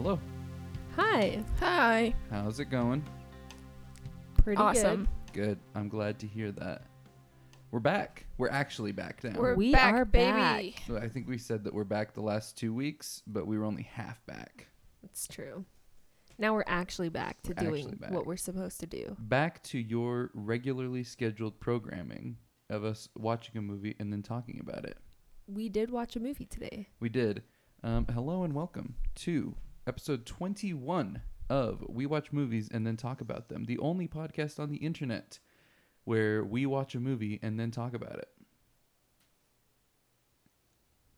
Hello. Hi. Hi. How's it going? Pretty awesome. Good. I'm glad to hear that. We're back. We're actually back now. We're We back, are baby. So I think we said that we're back the last two weeks, but we were only half back. good. It's true. Now we're actually back to We're doing actually back. what we're supposed to do. Back to your regularly scheduled programming of us watching a movie and then talking about it. We did watch a movie today. We did. Um, hello and welcome to episode 21 of We Watch Movies and Then Talk About Them, the only podcast on the internet where we watch a movie and then talk about it.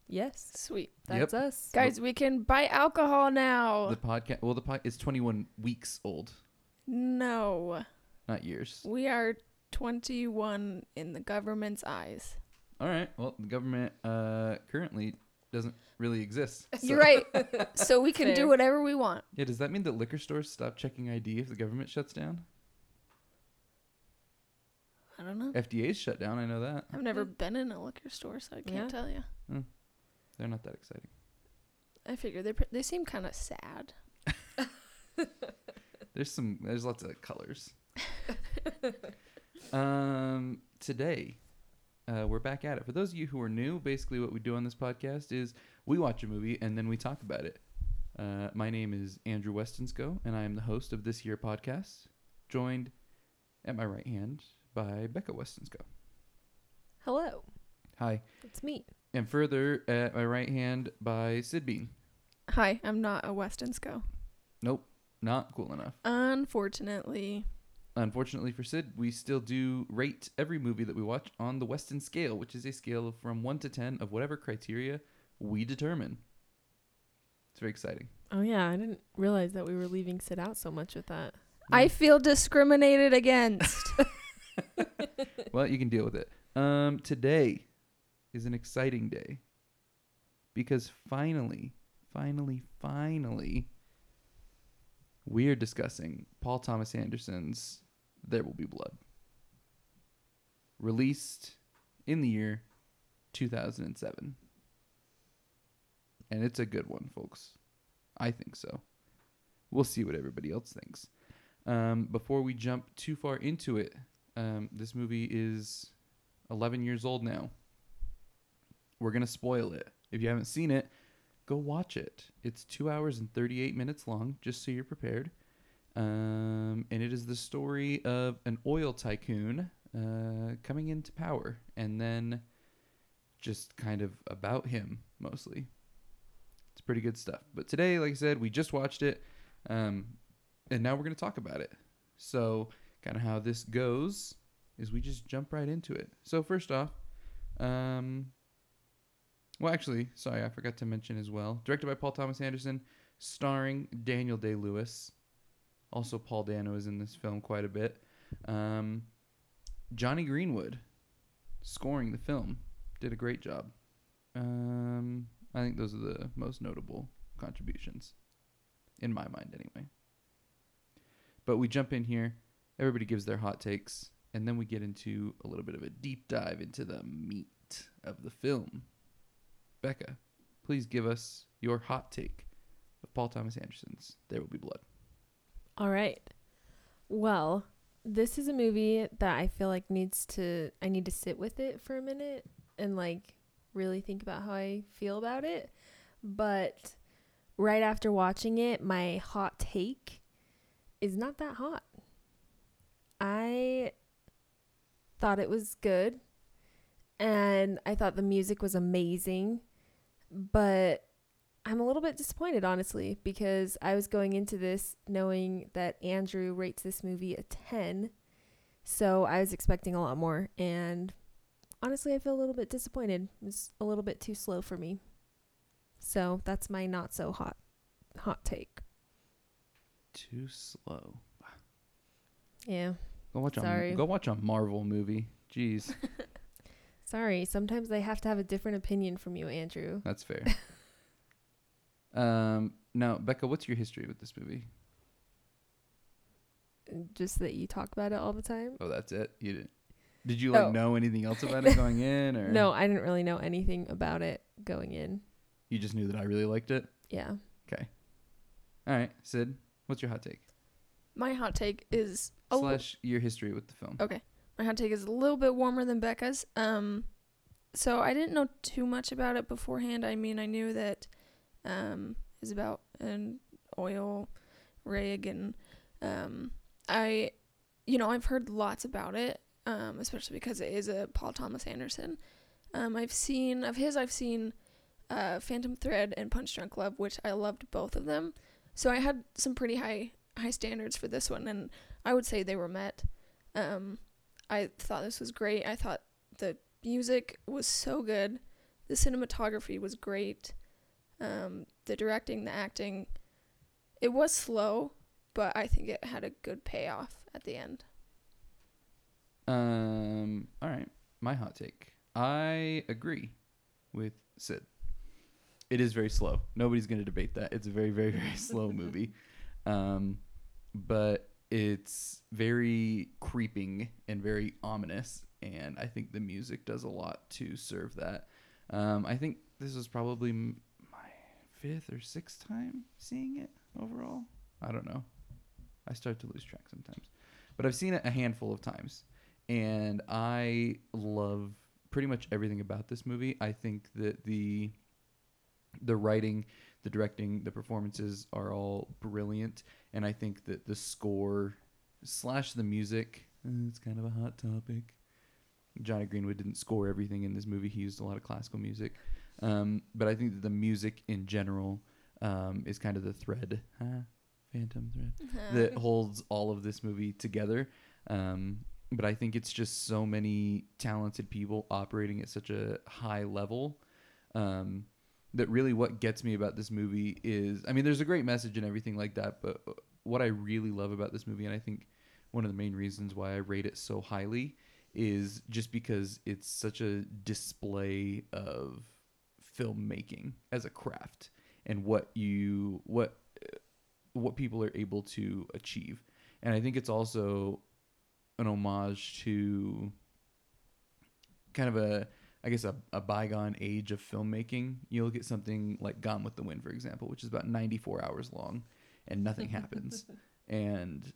Yes, Sweet. that's us. Guys, we can buy alcohol now. The podcast, well, the pod is 21 weeks old, no. not years. We are 21 in the government's eyes. All right. Well, the government uh, currently doesn't really exist. You're right. so we can Fair. do whatever we want. Yeah. Does that mean that liquor stores stop checking ID if the government shuts down? I don't know. FDA's shut down. I know that. I've never been in a liquor store, so I can't Yeah. tell you. They're not that exciting. I figure they pr- they seem kind of sad. There's some. There's lots of colors. um, today, uh, we're back at it. For those of you who are new, basically what we do on this podcast is we watch a movie and then we talk about it. Uh, my name is Andrew Westonsko, and I am the host of this here podcast. Joined at my right hand by Becca Westonsko. Hello, Hi, it's me. and further at my right hand by Sid Bean. Hi, I'm not a Westonsco. Nope, not cool enough. Unfortunately, Unfortunately for Sid, we still do rate every movie that we watch on the Weston scale, which is a scale of from 1 to 10 of whatever criteria we determine. It's very exciting. Oh yeah, I didn't realize that we were leaving Sid out so much with that. I feel discriminated against. well, you can deal with it. Um, today is an exciting day because finally, finally, finally, we are discussing Paul Thomas Anderson's There Will Be Blood, released in the year 2007. And it's a good one, folks. I think so. We'll see what everybody else thinks. Um, before we jump too far into it, um, this movie is 11 years old now. We're going to spoil it. If you haven't seen it, go watch it. It's two hours and 38 minutes long, just so you're prepared. Um, and it is the story of an oil tycoon uh, coming into power and then just kind of about him mostly. It's pretty good stuff. But today, like I said, we just watched it. Um, and now we're going to talk about it. So, kind of how this goes is we just jump right into it. So first off, um, well, actually, sorry, I forgot to mention as well. Directed by Paul Thomas Anderson, starring Daniel Day Lewis. Also, Paul Dano is in this film quite a bit. Um, Jonny Greenwood, scoring the film, did a great job. Um, I think those are the most notable contributions, in my mind, anyway. But we jump in here. Everybody gives their hot takes, and then we get into a little bit of a deep dive into the meat of the film. Becca, please give us your hot take of Paul Thomas Anderson's There Will Be Blood. All right. Well, this is a movie that I feel like needs to I need to sit with it for a minute and like really think about how I feel about it. But right after watching it, my hot take is not that hot. I thought it was good and I thought the music was amazing, but I'm a little bit disappointed, honestly, because I was going into this knowing that Andrew rates this movie a 10. So I was expecting a lot more. And honestly, I feel a little bit disappointed. It was a little bit too slow for me. So that's my not so hot hot take. Too slow. Yeah. Go watch Sorry. a go watch a Marvel movie. Jeez, Sorry. Sometimes I have to have a different opinion from you, Andrew. that's fair. um, now Becca, what's your history with this movie? Just that you talk about it all the time. Oh, that's it. You didn't. Did you like Oh. know anything else about it going in, or No, I didn't really know anything about it going in. You just knew that I really liked it. Yeah. Okay. All right, Sid, what's your hot take? My hot take is a l- Slash your history with the film. Okay. My hot take is a little bit warmer than Becca's. Um, so I didn't know too much about it beforehand. I mean, I knew that um is about an oil rig, and um, I, you know, I've heard lots about it. Um, especially because it is a Paul Thomas Anderson. Um, I've seen of his. I've seen uh, Phantom Thread and Punch Drunk Love, which I loved both of them. So I had some pretty high high standards for this one, and I would say they were met. Um, I thought this was great. I thought the music was so good. The cinematography was great. Um, the directing, the acting, it was slow, but I think it had a good payoff at the end. Um. All right. My hot take. I agree with Sid. It is very slow. Nobody's going to debate that. It's a very, very, very slow movie. Um, but it's very creeping and very ominous. And I think the music does a lot to serve that. Um, I think this was probably my fifth or sixth time seeing it overall. I don't know. I start to lose track sometimes. But I've seen it a handful of times and I love pretty much everything about this movie. I think that the the writing, the directing, the performances are all brilliant, and I think that the score slash the music uh, it's kind of a hot topic. Jonny Greenwood didn't score everything in this movie; he used a lot of classical music, um, but I think that the music in general um, is kind of the thread, huh? Phantom thread that holds all of this movie together. Um, but I think it's just so many talented people operating at such a high level um, that really what gets me about this movie is I mean, there's a great message and everything like that, but what I really love about this movie, and I think one of the main reasons why I rate it so highly, is just because it's such a display of filmmaking as a craft and what you what what people are able to achieve. And I think it's also an homage to kind of a I guess a, a bygone age of filmmaking. You look at something like Gone with the Wind, for example, which is about 94 hours long and nothing happens. And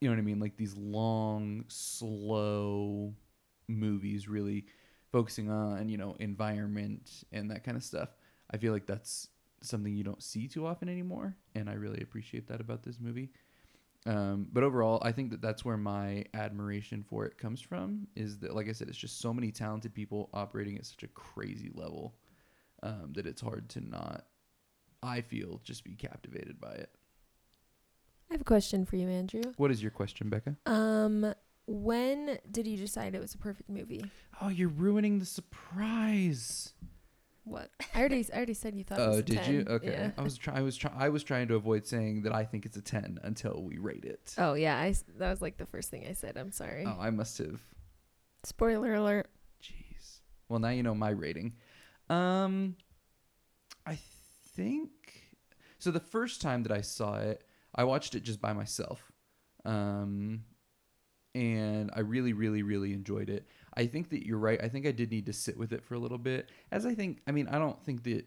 you know what I mean? Like these long, slow movies really focusing on, you know, environment and that kind of stuff. I feel like that's something you don't see too often anymore. And I really appreciate that about this movie. Um, but overall, I think that that's where my admiration for it comes from. Is that, like I said, it's just so many talented people operating at such a crazy level um, that it's hard to not. I feel just be captivated by it. I have a question for you, Andrew. What is your question, Becca? Um, when did you decide it was a perfect movie? Oh, you're ruining the surprise. What? I already, I already said you thought. it was Oh, a did you? Okay. Yeah. I was trying. I was trying. I was trying to avoid saying that I think it's a ten until we rate it. Oh yeah, I s- that was like the first thing I said. I'm sorry. Oh, I must have. Spoiler alert. Jeez. Well, now you know my rating. Um, I think so. The first time that I saw it, I watched it just by myself, um, and I really, really, really enjoyed it. I think that you're right. I think I did need to sit with it for a little bit, as I think. I mean, I don't think that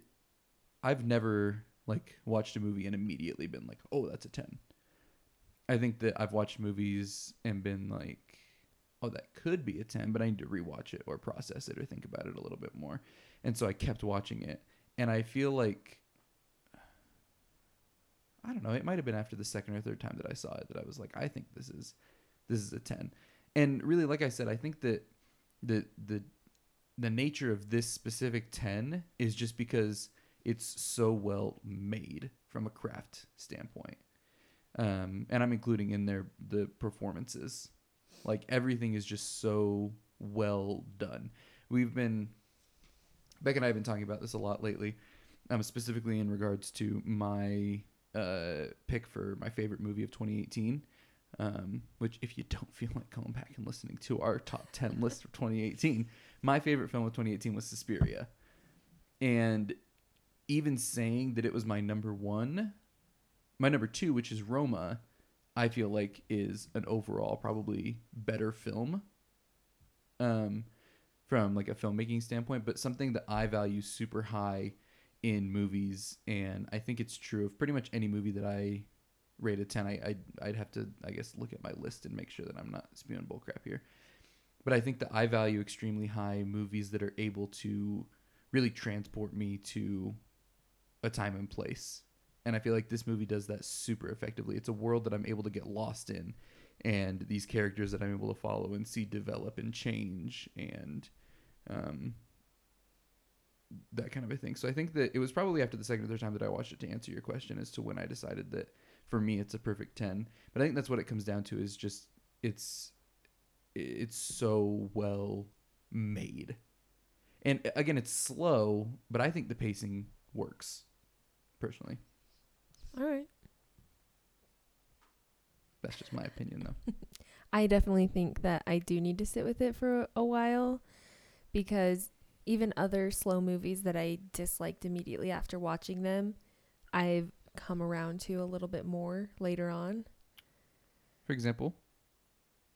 I've never like watched a movie and immediately been like, "Oh, that's a 10. I think that I've watched movies and been like, oh, that could be a 10, but I need to rewatch it or process it or think about it a little bit more. And so I kept watching it. And I feel like, I don't know, it might have been after the second or third time that I saw it that I was like, I think this is, this is a 10. And really, like I said, I think that the, the, the nature of this specific 10 is just because it's so well made from a craft standpoint. Um, and I'm including in there the performances. Like everything is just so well done. We've been Beck and I have been talking about this a lot lately. Um, specifically in regards to my uh, pick for my favorite movie of 2018. Um, which, if you don't feel like going back and listening to our top 10 list for 2018, my favorite film of 2018 was Suspiria. And even saying that it was my number one, my number two, which is Roma, I feel like is an overall probably better film. Um, from like a filmmaking standpoint, but something that I value super high in movies, and I think it's true of pretty much any movie that I rate a ten. I I'd, I'd have to I guess look at my list and make sure that I'm not spewing bullcrap here. But I think that I value extremely high movies that are able to really transport me to a time and place. And I feel like this movie does that super effectively. It's a world that I'm able to get lost in and these characters that I'm able to follow and see develop and change and um, that kind of a thing. So I think that it was probably after the second or third time that I watched it to answer your question as to when I decided that for me it's a perfect 10. But I think that's what it comes down to is just it's it's so well made. And again, it's slow, but I think the pacing works personally. All right. That's just my opinion though. I definitely think that I do need to sit with it for a while because even other slow movies that I disliked immediately after watching them, I've come around to a little bit more later on. For example,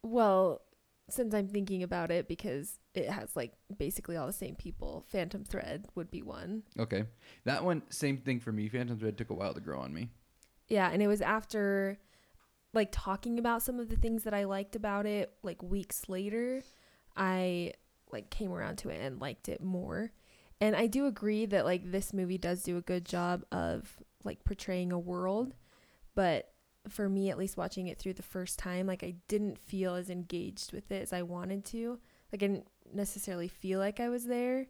Well, since I'm thinking about it because it has like basically all the same people, Phantom Thread would be one. okay. That one same thing for me. Phantom Thread took a while to grow on me. Yeah, and it was after like talking about some of the things that I liked about it like weeks later, I like came around to it and liked it more. And I do agree that like this movie does do a good job of like portraying a world, but for me at least watching it through the first time, like I didn't feel as engaged with it as I wanted to. Like I didn't necessarily feel like I was there.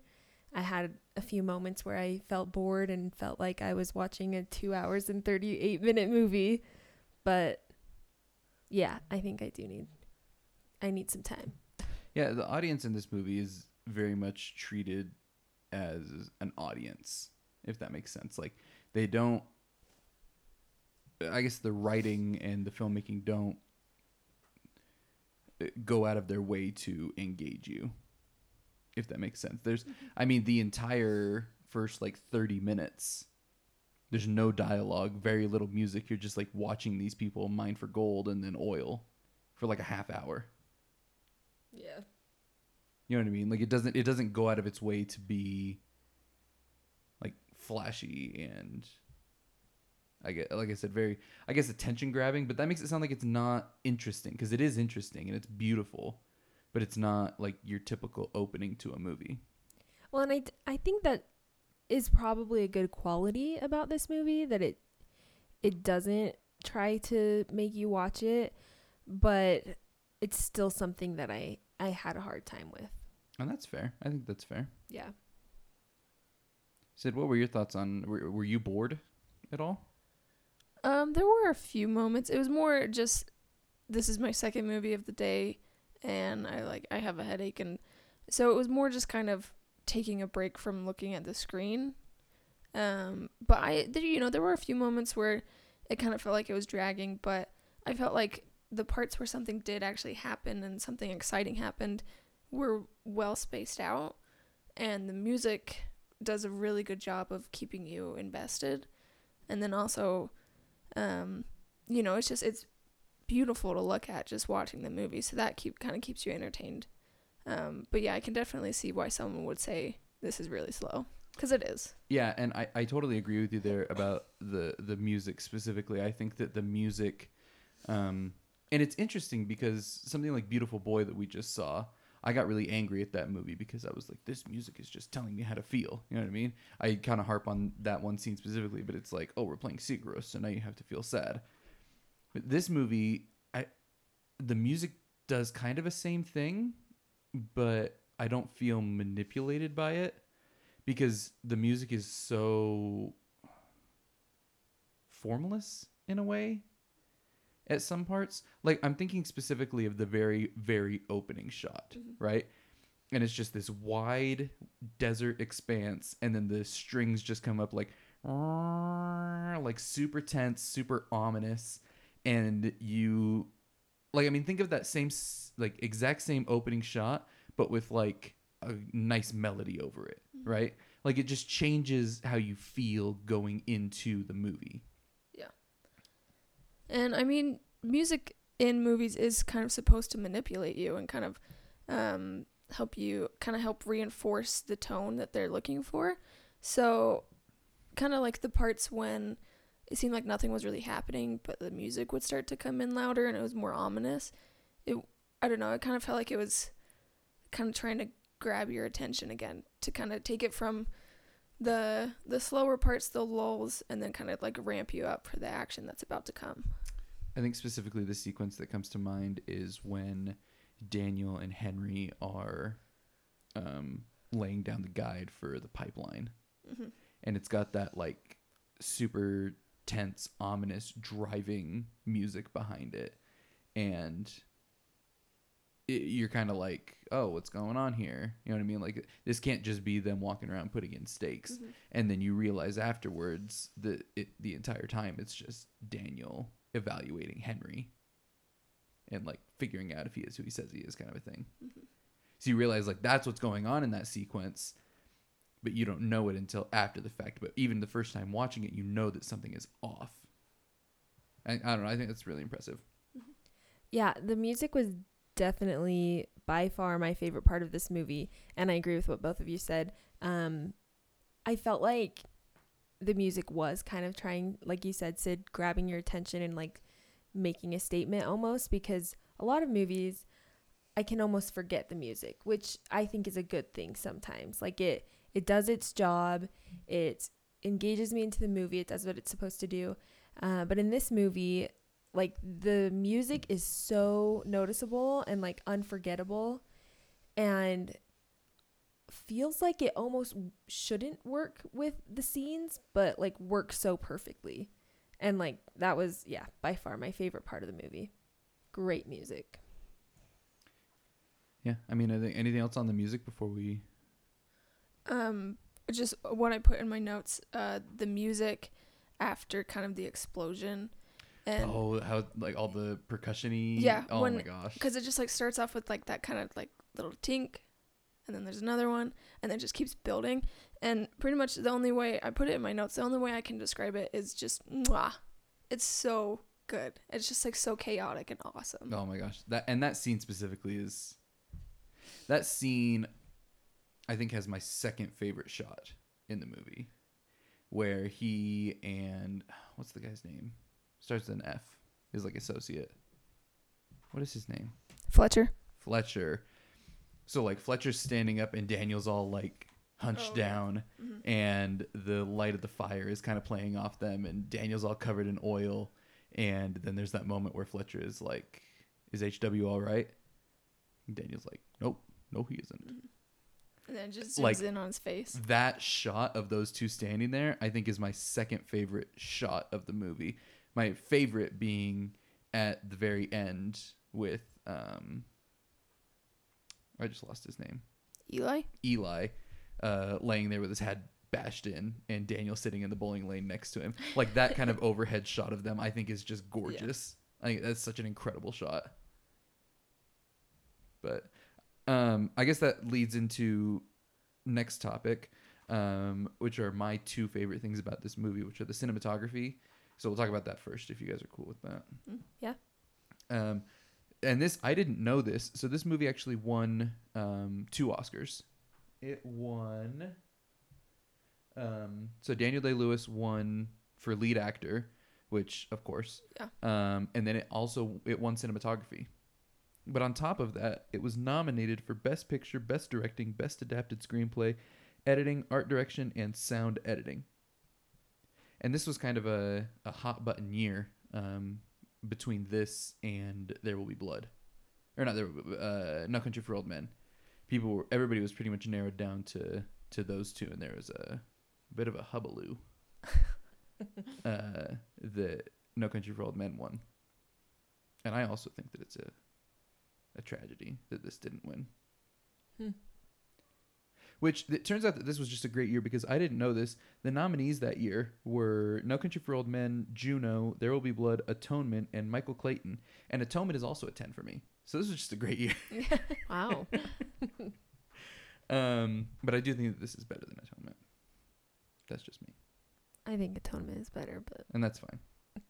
I had a few moments where I felt bored and felt like I was watching a 2 hours and 38 minute movie, but yeah, I think I do need I need some time. Yeah, the audience in this movie is very much treated as an audience, if that makes sense. Like they don't I guess the writing and the filmmaking don't go out of their way to engage you. If that makes sense. There's mm-hmm. I mean the entire first like 30 minutes there's no dialogue, very little music. You're just like watching these people mine for gold and then oil for like a half hour. Yeah. You know what I mean? Like it doesn't it doesn't go out of its way to be flashy and I get like I said very I guess attention grabbing, but that makes it sound like it's not interesting because it is interesting and it's beautiful, but it's not like your typical opening to a movie. Well, and I I think that is probably a good quality about this movie that it it doesn't try to make you watch it, but it's still something that I I had a hard time with. And that's fair. I think that's fair. Yeah. Sid, what were your thoughts on were, were you bored at all? Um, there were a few moments. It was more just this is my second movie of the day and I like I have a headache and so it was more just kind of taking a break from looking at the screen. Um, but I there you know there were a few moments where it kind of felt like it was dragging, but I felt like the parts where something did actually happen and something exciting happened were well spaced out and the music does a really good job of keeping you invested. And then also um, you know, it's just it's beautiful to look at just watching the movie. So that keep kind of keeps you entertained. Um, but yeah, I can definitely see why someone would say this is really slow because it is. Yeah, and I, I totally agree with you there about the the music specifically. I think that the music, um, and it's interesting because something like Beautiful Boy that we just saw, I got really angry at that movie because I was like, this music is just telling me how to feel. You know what I mean? I kind of harp on that one scene specifically, but it's like, oh, we're playing Sigur, so now you have to feel sad. But this movie, I, the music does kind of a same thing, but I don't feel manipulated by it because the music is so formless in a way at some parts. Like I'm thinking specifically of the very very opening shot, mm-hmm. right? And it's just this wide desert expanse and then the strings just come up like like super tense, super ominous and you like I mean think of that same like exact same opening shot but with like a nice melody over it, mm-hmm. right? Like it just changes how you feel going into the movie. And I mean, music in movies is kind of supposed to manipulate you and kind of um, help you, kind of help reinforce the tone that they're looking for. So kind of like the parts when it seemed like nothing was really happening, but the music would start to come in louder and it was more ominous. It I don't know, it kind of felt like it was kind of trying to grab your attention again to kind of take it from the the slower parts, the lulls, and then kind of like ramp you up for the action that's about to come. I think specifically the sequence that comes to mind is when Daniel and Henry are um, laying down the guide for the pipeline. hmm and it's got that like super tense, ominous driving music behind it, and it, you're kind of like, oh, what's going on here? You know what I mean? Like this can't just be them walking around putting in stakes, Mhm. and then you realize afterwards that it the entire time it's just Daniel evaluating Henry, and like figuring out if he is who he says he is, kind of a thing. Mhm. So you realize like that's what's going on in that sequence, but you don't know it until after the fact. But even the first time watching it, you know that something is off. I, I don't know. I think that's really impressive. Yeah, the music was definitely by far my favorite part of this movie, and I agree with what both of you said. Um, I felt like the music was kind of trying, like you said, Sid, grabbing your attention and like making a statement almost because a lot of movies I can almost forget the music, which I think is a good thing sometimes. Like it it does its job, it engages me into the movie, it does what it's supposed to do. Uh, but in this movie, like the music is so noticeable and like unforgettable and feels like it almost shouldn't work with the scenes but like works so perfectly and like that was yeah by far my favorite part of the movie great music Yeah. I mean, I think anything else on the music before we? Um, just what I put in my notes. Uh, the music after kind of the explosion, and oh, how like all the percussiony. Yeah, Oh when- my gosh. because it just like starts off with like that kind of like little tink, and then there's another one, and then it just keeps building. And pretty much the only way I put it in my notes, the only way I can describe it is just mwah. It's so good. It's just like so chaotic and awesome. Oh my gosh. That and that scene specifically is. That scene, I think, has my second favorite shot in the movie, where he and what's the guy's name? Starts with an F. He's like associate. What is his name? Fletcher. Fletcher. So like Fletcher's standing up and Daniel's all like hunched Oh, yeah. down Mhm. and the light of the fire is kind of playing off them and Daniel's all covered in oil and then there's that moment where Fletcher is like is HW all right? And Daniel's like nope, no he isn't. And then it just zooms Like- in on his face. That shot of those two standing there I think is my second favorite shot of the movie. My favorite being at the very end with um I just lost his name. Eli. Eli uh, laying there with his head bashed in and Daniel sitting in the bowling lane next to him. Like that kind of overhead shot of them, I think is just gorgeous. I think that's such an incredible shot. But um, I guess that leads into next topic, um, which are my two favorite things about this movie, which are the cinematography. So we'll talk about that first, if you guys are cool with that. Mm, yeah. Um, and this I didn't know this. So this movie actually won um, two Oscars. It won. Um, so Daniel Day Lewis won for lead actor, which of course. Yeah. Um, and then it also it won cinematography. But on top of that, it was nominated for Best Picture, Best Directing, Best Adapted Screenplay, Editing, Art Direction, and Sound Editing. And this was kind of a, a hot button year um, between this and There Will Be Blood, or not There, Will uh, No Country for Old Men. People, were, everybody was pretty much narrowed down to to those two, and there was a bit of a hubbaloo. uh, the No Country for Old Men won, and I also think that it's a a tragedy that this didn't win. Hmm. Which it turns out that this was just a great year because I didn't know this. The nominees that year were No Country for Old Men, Juno, There Will Be Blood, Atonement, and Michael Clayton. And Atonement is also a 10 for me. So this was just a great year. wow Um, but I do think that this is better than Atonement. That's just me. i think atonement is better but And that's fine.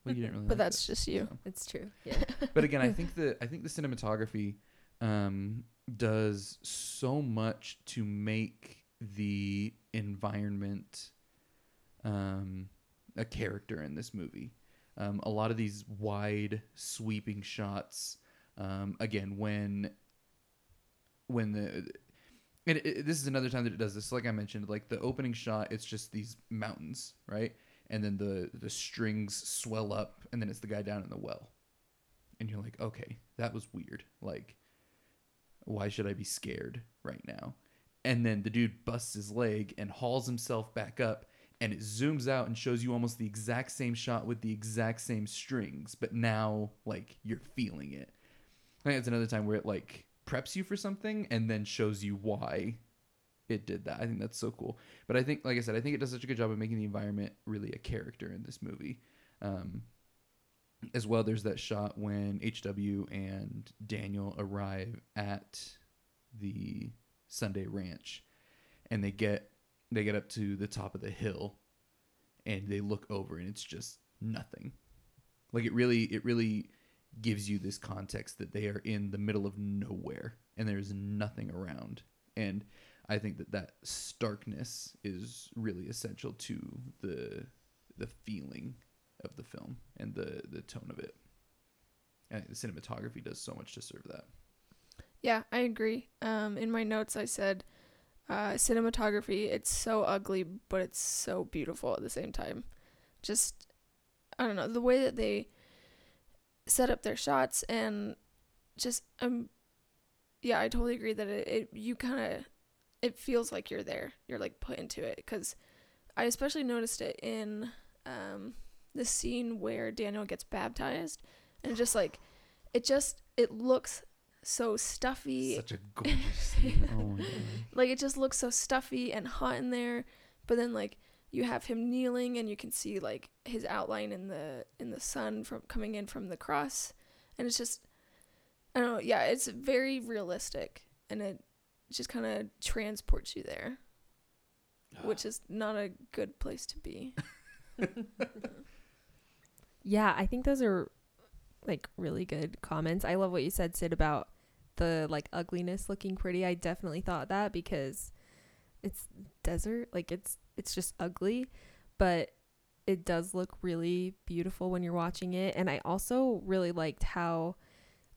Well, you didn't really But like that's it, just you. so. it's true yeah but again, I think the I think the cinematography um, does so much to make the environment um, a character in this movie. Um, a lot of these wide, sweeping shots. Um, again, when when the and it, it- this is another time that it does this. Like I mentioned, like the opening shot, it's just these mountains, right? And then the the strings swell up, and then it's the guy down in the well, and you're like, okay, that was weird. Like, why should I be scared right now? And then the dude busts his leg and hauls himself back up, and it zooms out and shows you almost the exact same shot with the exact same strings, but now like you're feeling it. I think it's another time where it like preps you for something and then shows you why it did that. I think that's so cool. But I think, like I said, I think it does such a good job of making the environment really a character in this movie. Um, as well, there's that shot when HW and Daniel arrive at the Sunday Ranch, and they get they get up to the top of the hill, and they look over, and it's just nothing. Like it really, it really gives you this context that they are in the middle of nowhere and there's nothing around. And I think that that starkness is really essential to the the feeling of the film and the the tone of it. And the cinematography does so much to serve that. Yeah, I agree. Um, in my notes, I said uh, cinematography. It's so ugly, but it's so beautiful at the same time. Just I don't know the way that they set up their shots and just um yeah, I totally agree that it, it you kind of it feels like you're there. You're like put into it because I especially noticed it in um the scene where Daniel gets baptized and just like it just it looks so stuffy Such a gorgeous scene. Oh my god. like it just looks so stuffy and hot in there but then like you have him kneeling and you can see like his outline in the in the sun from coming in from the cross and it's just i don't know yeah it's very realistic and it just kind of transports you there which is not a good place to be Yeah, I think those are like really good comments. I love what you said, Sid, about the like ugliness looking pretty. I definitely thought that because it's desert, like it's it's just ugly, but it does look really beautiful when you're watching it. And I also really liked how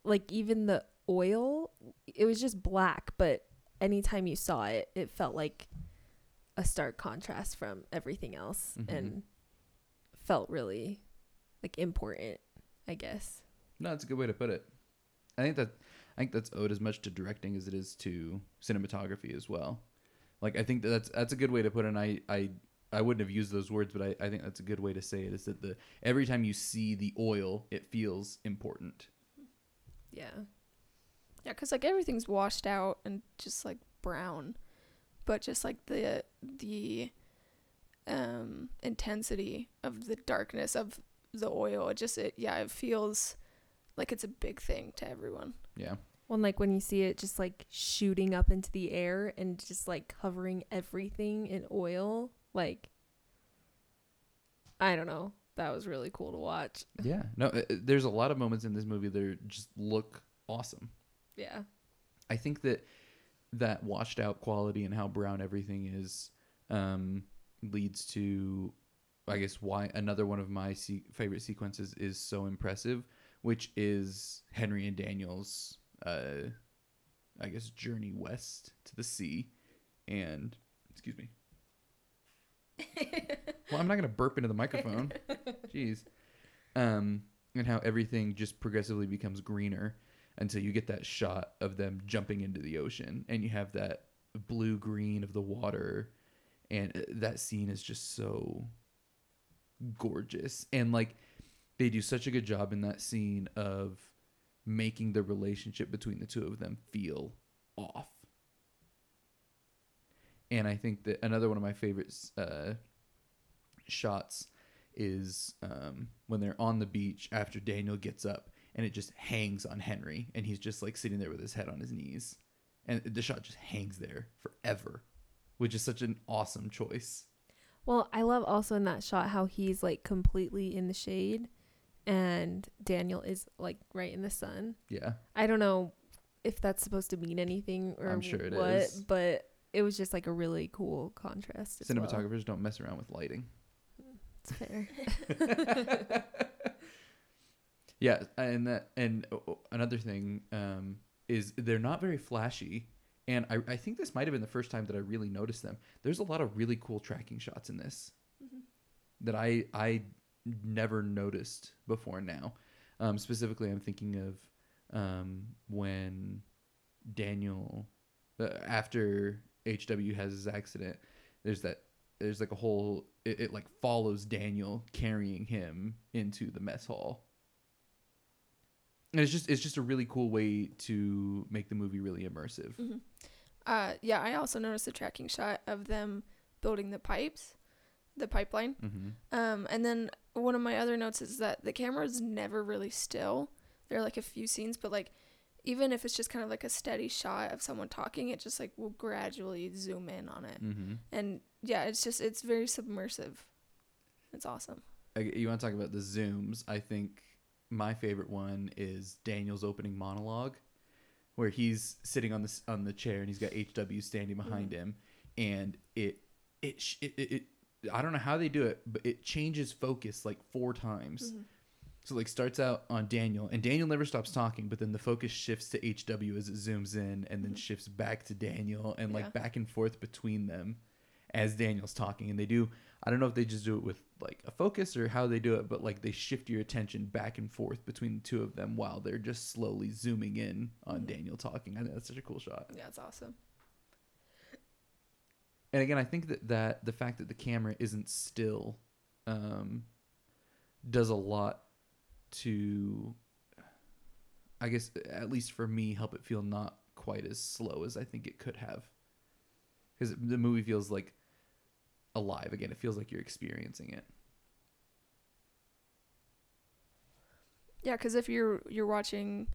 like even the oil, it was just black, but anytime you saw it, it felt like a stark contrast from everything else Mhm. and felt really like important, I guess. No, that's a good way to put it. I think that I think that's owed as much to directing as it is to cinematography as well. Like I think that that's that's a good way to put it. And I I I wouldn't have used those words, but I, I think that's a good way to say it. Is that the every time you see the oil, it feels important. Yeah. yeah because like everything's washed out and just like brown but just like the the um intensity of the darkness of the oil it just it yeah it feels like it's a big thing to everyone Yeah. Well, and, like when you see it just like shooting up into the air and just like covering everything in oil, like I don't know. That was really cool to watch. Yeah. No, uh, uh, there's a lot of moments in this movie that just look awesome. Yeah. I think that that washed out quality and how brown everything is um, leads to, I guess, why another one of my se- favorite sequences is so impressive, which is Henry and Daniel's, uh, I guess, journey west to the sea, and excuse me. well, I'm not gonna burp into the microphone. Jeez. Um, and how everything just progressively becomes greener until you get that shot of them jumping into the ocean and you have that blue green of the water and uh, that scene is just so gorgeous. And like they do such a good job in that scene of making the relationship between the two of them feel off. And i think that another one of my favorite uh, shots is um, when they're on the beach after daniel gets up and it just hangs on Henry, and he's just like sitting there with his head on his knees, and the shot just hangs there forever, which is such an awesome choice. Well, I love also in that shot how he's like completely in the shade and Daniel is like right in the sun. Yeah, I don't know if that's supposed to mean anything or I'm sure it what, is. but it was just like a really cool contrast. as well. cinematographers don't mess around with lighting. It's fair. yeah, and that and uh, uh, another thing um, is they're not very flashy, and I I think this might have been the first time that I really noticed them. There's a lot of really cool tracking shots in this that I I never noticed before now. Um, specifically, I'm thinking of um, when Daniel uh, after HW has his accident. There's that. There's like a whole. It, it like follows Daniel carrying him into the mess hall. And it's just it's just a really cool way to make the movie really immersive. Mhm. Uh, yeah, I also noticed the tracking shot of them building the pipes, the pipeline. Mm-hmm. Um, and then one of my other notes is that the camera is never really still. There are like a few scenes, but like even if it's just kind of like a steady shot of someone talking, it just like will gradually zoom in on it. Mm-hmm. And yeah, it's just it's very submersive. It's awesome. you want to talk about the zooms? I think my favorite one is Daniel's opening monologue, where he's sitting on this on the chair and he's got HW standing behind him, and it it, it it it I don't know how they do it, but it changes focus like four times. So like starts out on Daniel, and Daniel never stops talking, but then the focus shifts to HW as it zooms in, and then Mhm. shifts back to Daniel, and Yeah. like back and forth between them as Daniel's talking. And they do, I don't know if they just do it with like a focus or how they do it, but like they shift your attention back and forth between the two of them while they're just slowly zooming in on Mhm. Daniel talking. I think that's such a cool shot. Yeah, it's awesome. and again, I think that that the fact that the camera isn't still um, does a lot to, I guess, at least for me, help it feel not quite as slow as I think it could have. Because the movie feels like alive again. It feels like you're experiencing it. Yeah, because if you're you're watching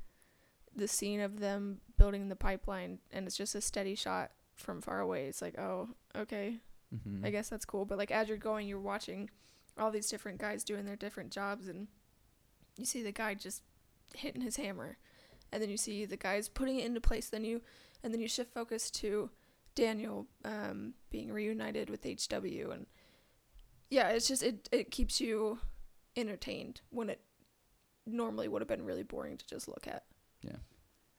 the scene of them building the pipeline and it's just a steady shot from far away, it's like, oh, okay, Mm-hmm. I guess that's cool. But like as you're going, you're watching all these different guys doing their different jobs, and you see the guy just hitting his hammer, and then you see the guys putting it into place. Then you and then you shift focus to Daniel um, being reunited with HW, and yeah, it's just it it keeps you entertained when it normally would have been really boring to just look at. Yeah.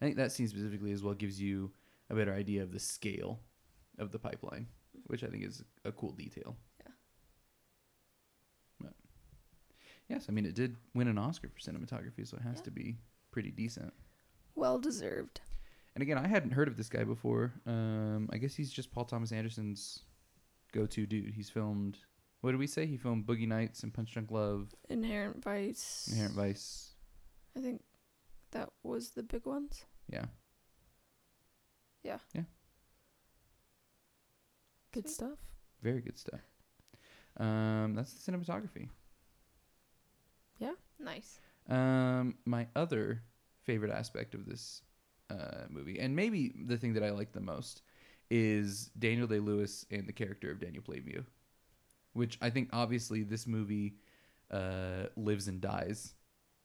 I think that scene specifically as well gives you a better idea of the scale of the pipeline, which I think is a cool detail. Yeah. But yes, I mean it did win an Oscar for cinematography, so it has Yeah. to be pretty decent. Well deserved. And again, I hadn't heard of this guy before. Um, I guess he's just Paul Thomas Anderson's go-to dude. He's filmed. What did we say? He filmed Boogie Nights and Punch Drunk Love, Inherent Vice. Inherent Vice. I think that was the big ones. Yeah. Yeah. Yeah. Good Sweet. stuff. Very good stuff. Um, that's the cinematography. Yeah. Nice. Um, my other favorite aspect of this uh, movie, and maybe the thing that I like the most, is Daniel Day Lewis and the character of Daniel Plainview, which I think obviously this movie uh, lives and dies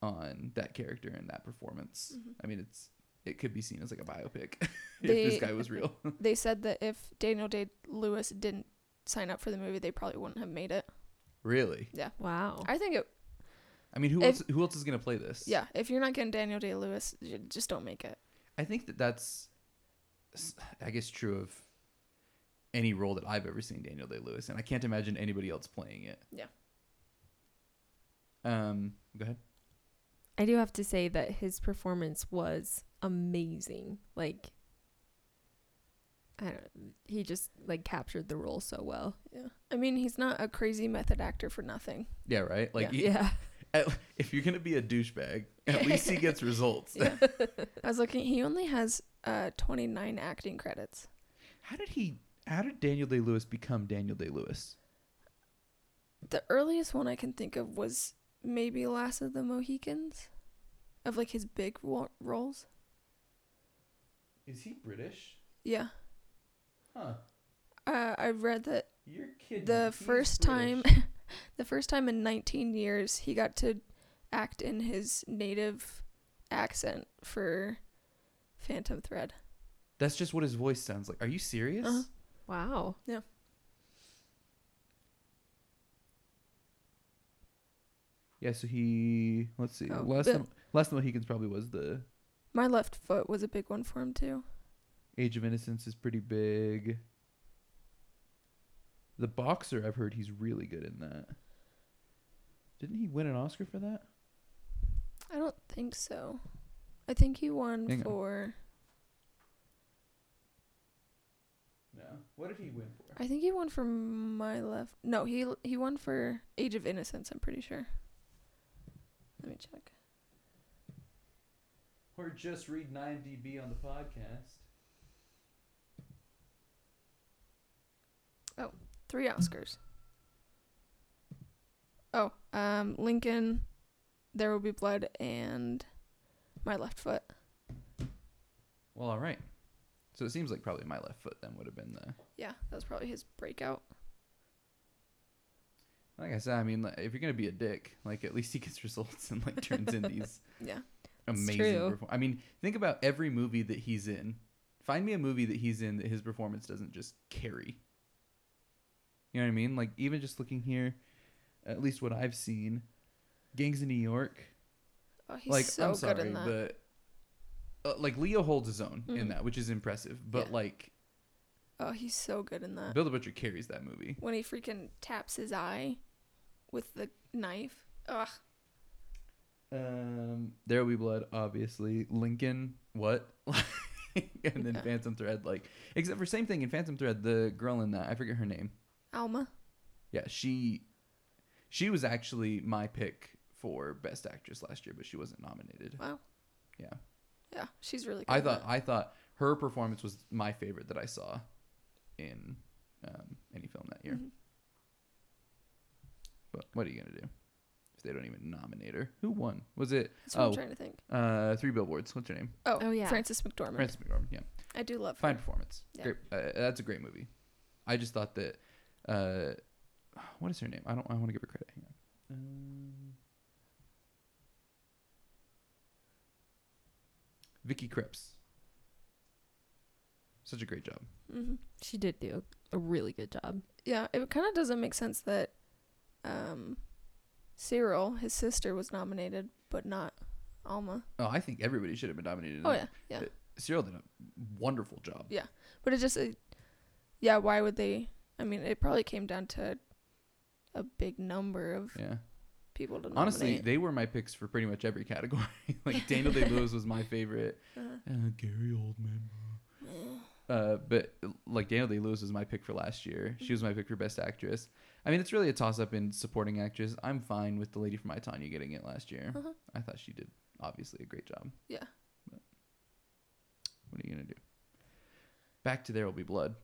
on that character and that performance. Mhm. I mean, it's it could be seen as like a biopic if They- this guy was real. They said that if Daniel Day Lewis didn't sign up for the movie, they probably wouldn't have made it. really? Yeah. Wow. I think it. I mean, who If- else? Who else is gonna play this? Yeah, if you're not getting Daniel Day Lewis, just don't make it. I think that that's, I guess, true of any role that I've ever seen Daniel Day Lewis, and I can't imagine anybody else playing it. Yeah. Um. Go ahead. I do have to say that his performance was amazing. Like, I don't. He just like captured the role so well. Yeah. I mean, he's not a crazy method actor for nothing. Yeah. Right. Like, he- Yeah. If you're gonna be a douchebag, at least he gets results. Yeah. I was looking. He only has uh 29 acting credits. How did he? How did Daniel Day Lewis become Daniel Day Lewis? The earliest one I can think of was maybe Last of the Mohicans, of like his big roles. Is he British? Yeah. Huh. Uh, I read that You're kidding. the first time the first time in 19 years he got to act in his native accent for Phantom Thread. That's just what his voice sounds like. Are you serious? Uh-huh. Wow. Yeah, Yeah, so he let's see. Oh, last Bill- than, last than Mohicans probably was the My left foot was a big one for him too. Age of Innocence is pretty big. The boxer, I've heard he's really good in that. Didn't he win an Oscar for that? I don't think so. I think he won Hang on. for. No. What did he win for? I think he won for my left. No, he he won for Age of Innocence. I'm pretty sure. Let me check. Or just read IMDb on the podcast. Oh. Three Oscars. Oh, um, Lincoln, There Will Be Blood, and My Left Foot. Well, all right. So it seems like probably my left foot then would have been the. Yeah, that was probably his breakout. Like I said, I mean, like, if you're gonna be a dick, like at least he gets results and like turns in these Yeah. Amazing. Perform- I mean, think about every movie that he's in. Find me a movie that he's in that his performance doesn't just carry. You know what I mean? Like even just looking here, at least what I've seen, Gangs of New York. Oh, he's like so I'm sorry, good in that. but uh, like Leo holds his own in Mhm. that, which is impressive. But Yeah. like oh, he's so good in that. Bill the Butcher carries that movie. when he freaking taps his eye with the knife. Ugh. Um, there will be blood, obviously. Lincoln, what? and then Yeah. Phantom Thread, like, except for same thing in Phantom Thread. The girl in that, I forget her name. Alma. Yeah, she, she was actually my pick for Best Actress last year, but she wasn't nominated. Wow. Yeah, Yeah, she's really good. I thought. I thought her performance was my favorite that I saw in um, any film that year. Mhm. But what are you gonna do if they don't even nominate her? Who won? Was it That's what oh I'm trying to think. uh, Three Billboards? What's her name? Oh, Oh, yeah. Frances McDormand. Frances McDormand. Yeah. I do love fine her. performance. Yeah. Great. Uh, that's a great movie. I just thought that. Uh, what is her name? I don't. I want to give her credit. Hang on. Um, Vicky Krieps. Such a great job. hmm She did do a really good job. Yeah, it kind of doesn't make sense that um, Cyril, his sister, was nominated, but not Alma. Oh, I think everybody should have been nominated. Oh yeah, yeah. Uh, Cyril did a wonderful job. Yeah. But it just, it, yeah. Why would they? I mean, it probably came down to a big number of Yeah. people to know. Honestly, nominate. they were my picks for pretty much every category. like Daniel Day Lewis was my favorite. Uh, Uh, Gary Oldman. Uh, but like Daniel Day Lewis was my pick for last year. She was my pick for best actress. I mean, it's really a toss up in supporting actress. I'm fine with the lady from I Tonya getting it last year. Uh-huh. I thought she did obviously a great job. Yeah. What are you gonna do? Back to There Will Be Blood.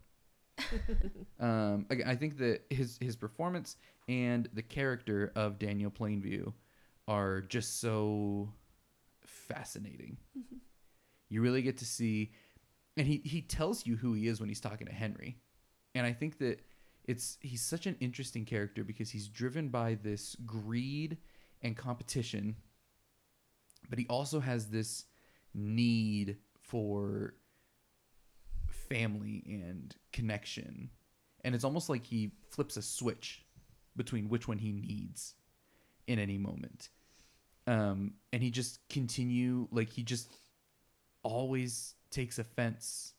um, again, I think that his his performance and the character of Daniel Plainview are just so fascinating. Mhm. You really get to see, and he he tells you who he is when he's talking to Henry, and I think that it's he's such an interesting character because he's driven by this greed and competition, but he also has this need for family and connection. And it's almost like he flips a switch between which one he needs in any moment. Um, and he just continue like he just always takes offense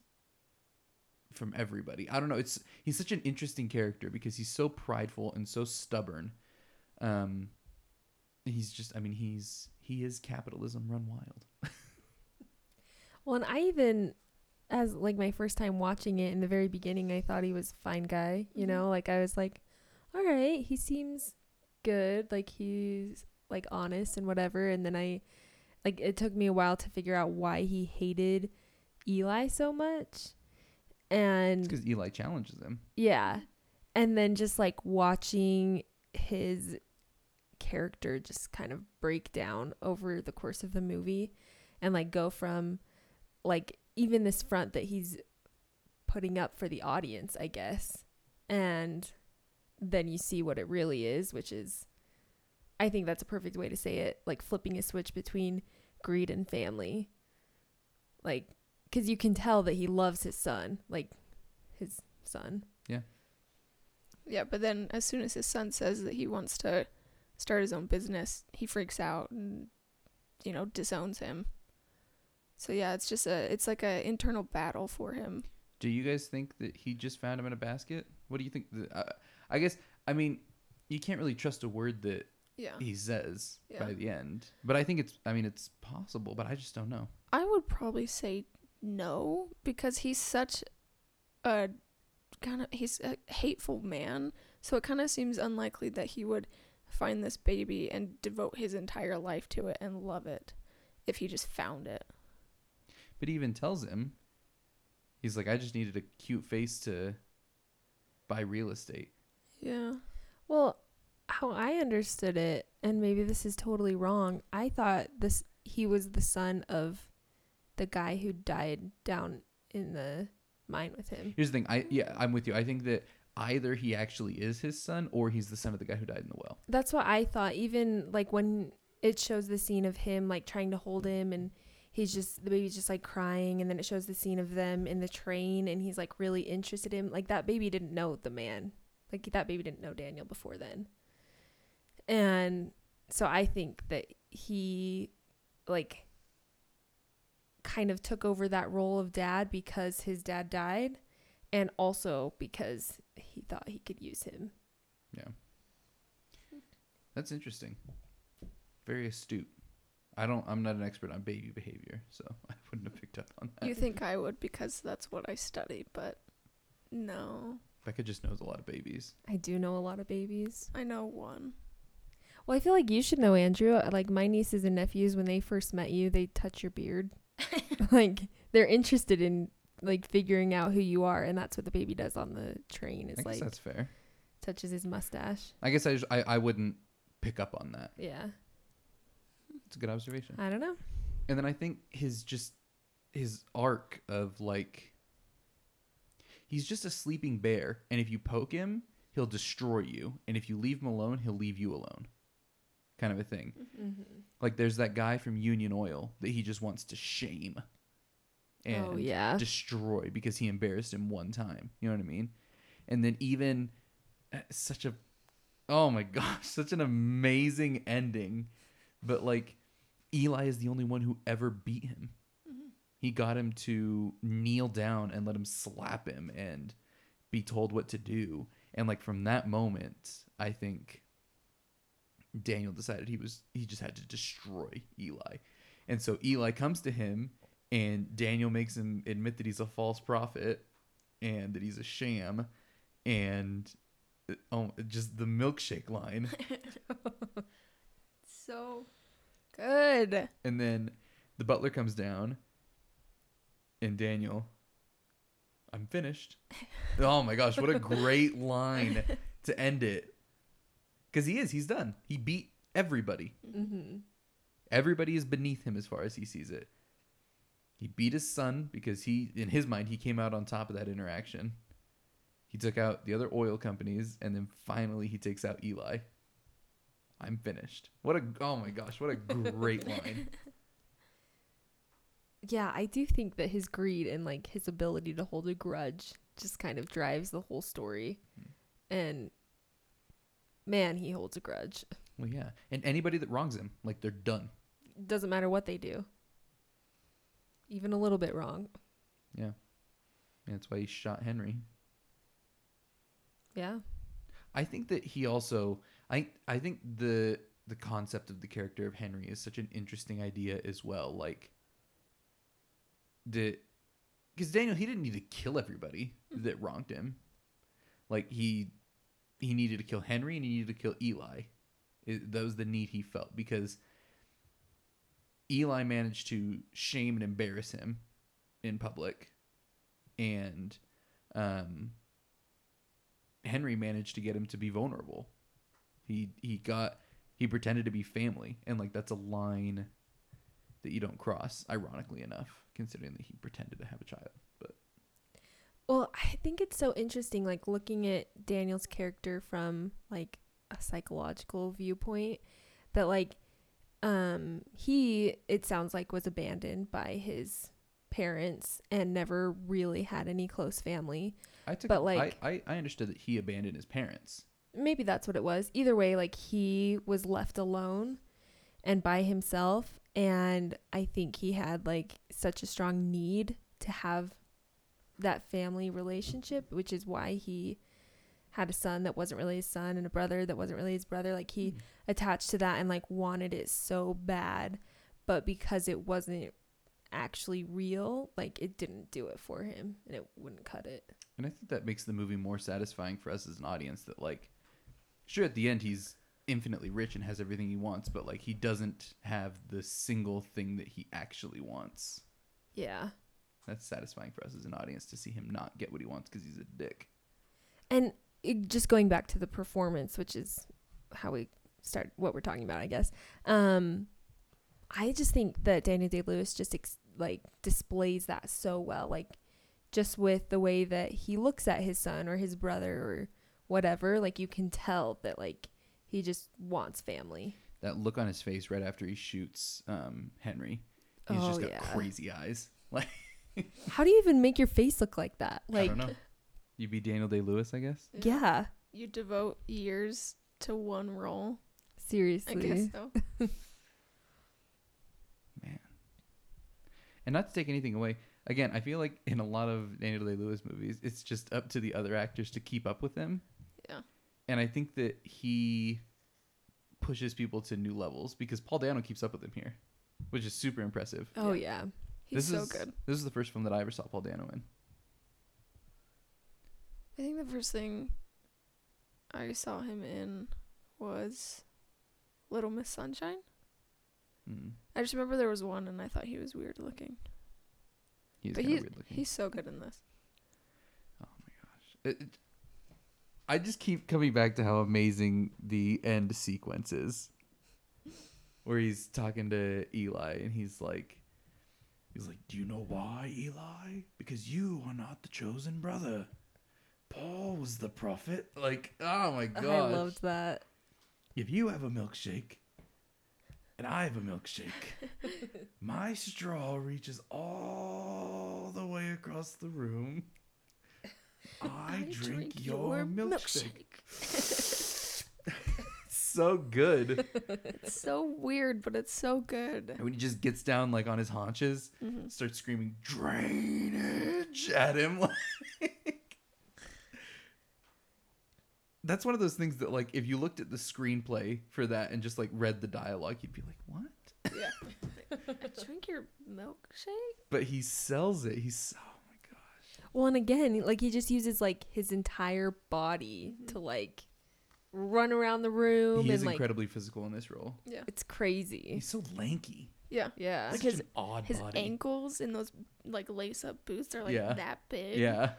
from everybody. I don't know. It's he's such an interesting character because he's so prideful and so stubborn. Um, he's just I mean he's he is capitalism run wild. Well, and I even, as like my first time watching it in the very beginning, I thought he was a fine guy. You Mhm. know, like I was like, all right, he seems good. Like he's like honest and whatever. And then I, like, it took me a while to figure out why he hated Eli so much. And because Eli challenges him. yeah. And then just like watching his character just kind of break down over the course of the movie and like go from like even this front that he's putting up for the audience, I guess. And then you see what it really is, which is I think that's a perfect way to say it, like flipping a switch between greed and family. Like cuz you can tell that he loves his son, like his son. Yeah, Yeah, but then as soon as his son says that he wants to start his own business, he freaks out and you know disowns him. So yeah, it's just a it's like a internal battle for him. Do you guys think that he just found him in a basket? What do you think? The, uh, I guess I mean you can't really trust a word that Yeah. he says Yeah. by the end, but I think it's I mean it's possible, but I just don't know. I would probably say no because he's such a kind of he's a hateful man. So it kind of seems unlikely that he would find this baby and devote his entire life to it and love it if he just found it. But he even tells him, he's like, I just needed a cute face to buy real estate. Yeah. Well, how I understood it, and maybe this is totally wrong. I thought this he was the son of the guy who died down in the mine with him. Here's the thing, I yeah, I'm with you. I think that either he actually is his son or he's the son of the guy who died in the well. That's what I thought. Even like when it shows the scene of him like trying to hold him and he's just the baby's just like crying and then it shows the scene of them in the train and he's like really interested in like that baby didn't know the man. Like that baby didn't know Daniel before then. And so I think that he like kind of took over that role of dad because his dad died and also because he thought he could use him. Yeah. That's interesting. Very astute. I don't I'm not an expert on baby behavior, so I wouldn't have picked up on that. You think I would because that's what I study, but no. Becca just knows a lot of babies. I do know a lot of babies. I know one. Well, I feel like you should know, Andrew. Uh, like my nieces and nephews, when they first met you, they touch your beard. like they're interested in like figuring out who you are, and that's what the baby does on the train. I Is guess like that's fair. touches his mustache. I guess I, just, I I wouldn't pick up on that. Yeah, It's a good observation. I don't know. And then I think his just his arc of like he's just a sleeping bear and if you poke him, he'll destroy you and if you leave him alone, he'll leave you alone. Kind of a thing. Mm-hmm. Like there's that guy from Union Oil that he just wants to shame and oh yeah, destroy because he embarrassed him one time. You know what I mean? And then even uh, such a oh my gosh, such an amazing ending. But like Eli is the only one who ever beat him. He got him to kneel down and let him slap him and be told what to do. And like from that moment, I think Daniel decided he was he just had to destroy Eli. And so Eli comes to him and Daniel makes him admit that he's a false prophet and that he's a sham and uh, oh just the milkshake line So good. and then the butler comes down and Daniel I'm finished. oh my gosh, what a great line to end it. Cuz he is, he's done. He beat everybody. mm-hmm. Everybody is beneath him as far as he sees it. He beat his son because he, in his mind, he came out on top of that interaction. He took out the other oil companies, and then finally he takes out Eli. I'm finished. What a oh my gosh, what a great line. yeah. I do think that his greed and like his ability to hold a grudge just kind of drives the whole story, hmm. and man, he holds a grudge. Well, yeah, and anybody that wrongs him, like they're done. Doesn't matter what they do, even a little bit wrong. Yeah, and that's why he shot Henry. Yeah. I think that he also I I think the the concept of the character of Henry is such an interesting idea as well. Like the because Daniel he didn't need to kill everybody that wronged him. Like he he needed to kill Henry and he needed to kill Eli. It, that was the need he felt because Eli managed to shame and embarrass him in public, and um, Henry managed to get him to be vulnerable. He he got he pretended to be family, and like that's a line that you don't cross. Ironically enough, considering that he pretended to have a child, but Well, I think it's so interesting, like looking at Daniel's character from like a psychological viewpoint, that like um he it sounds like was abandoned by his parents and never really had any close family. I took But, I, like- I I understood that he abandoned his parents. Maybe that's what it was. Either way, like he was left alone and by himself and I think he had like such a strong need to have that family relationship, which is why he had a son that wasn't really his son and a brother that wasn't really his brother. Like he mm-hmm. attached to that and like wanted it so bad, but because it wasn't actually real, like it didn't do it for him and it wouldn't cut it. And I think that makes the movie more satisfying for us as an audience that like sure at the end he's infinitely rich and has everything he wants, but like he doesn't have the single thing that he actually wants. Yeah. That's satisfying for us as an audience to see him not get what he wants because he's a dick. And it, just going back to the performance, which is how we start what we're talking about, I guess. Um, I just think that Daniel Day Lewis just ex- like displays that so well, like just with the way that he looks at his son or his brother or whatever. Like you can tell that like he just wants family. That look on his face right after he shoots um, Henry. He's Oh, just got yeah. crazy eyes. Like How do you even make your face look like that? I Like, don't know. You be Daniel Day Lewis, I guess. yeah, You devote years to one role. Seriously. I guess so. Man. And not to take anything away, again, I feel like in a lot of Daniel Day Lewis movies, it's just up to the other actors to keep up with him. Yeah. And I think that he pushes people to new levels because Paul Dano keeps up with him here, which is super impressive. Oh yeah. He's this so is, good. This is the first film that I ever saw Paul Dano in. I think the first thing I saw him in was Little Miss Sunshine. Mm. I just remember there was one and I thought he was weird looking. He's but he's weird looking. he's so good in this. Oh my gosh. It, it, I just keep coming back to how amazing the end sequence is. Where he's talking to Eli and he's like he's like, "Do you know why, Eli? Because you are not the chosen brother. Paul was the prophet." Like, oh my god. I loved that. if you have a milkshake and I have a milkshake, my straw reaches all the way across the room. I, drink, your, milkshake. so good. it's so weird, but it's so good. And when he just gets down like on his haunches, hmm starts screaming drainage at him like That's one of those things that like if you looked at the screenplay for that and just like read the dialogue, you'd be like, "What?" Yeah. drink your milkshake? But he sells it. He's gosh. Well, and again, like he just uses like his entire body Mhm. to like run around the room He is like incredibly physical in this role. Yeah. it's crazy. He's so lanky. Yeah. Yeah. Like Such his- an odd His body. ankles in those like lace up boots are like Yeah. that big. Yeah.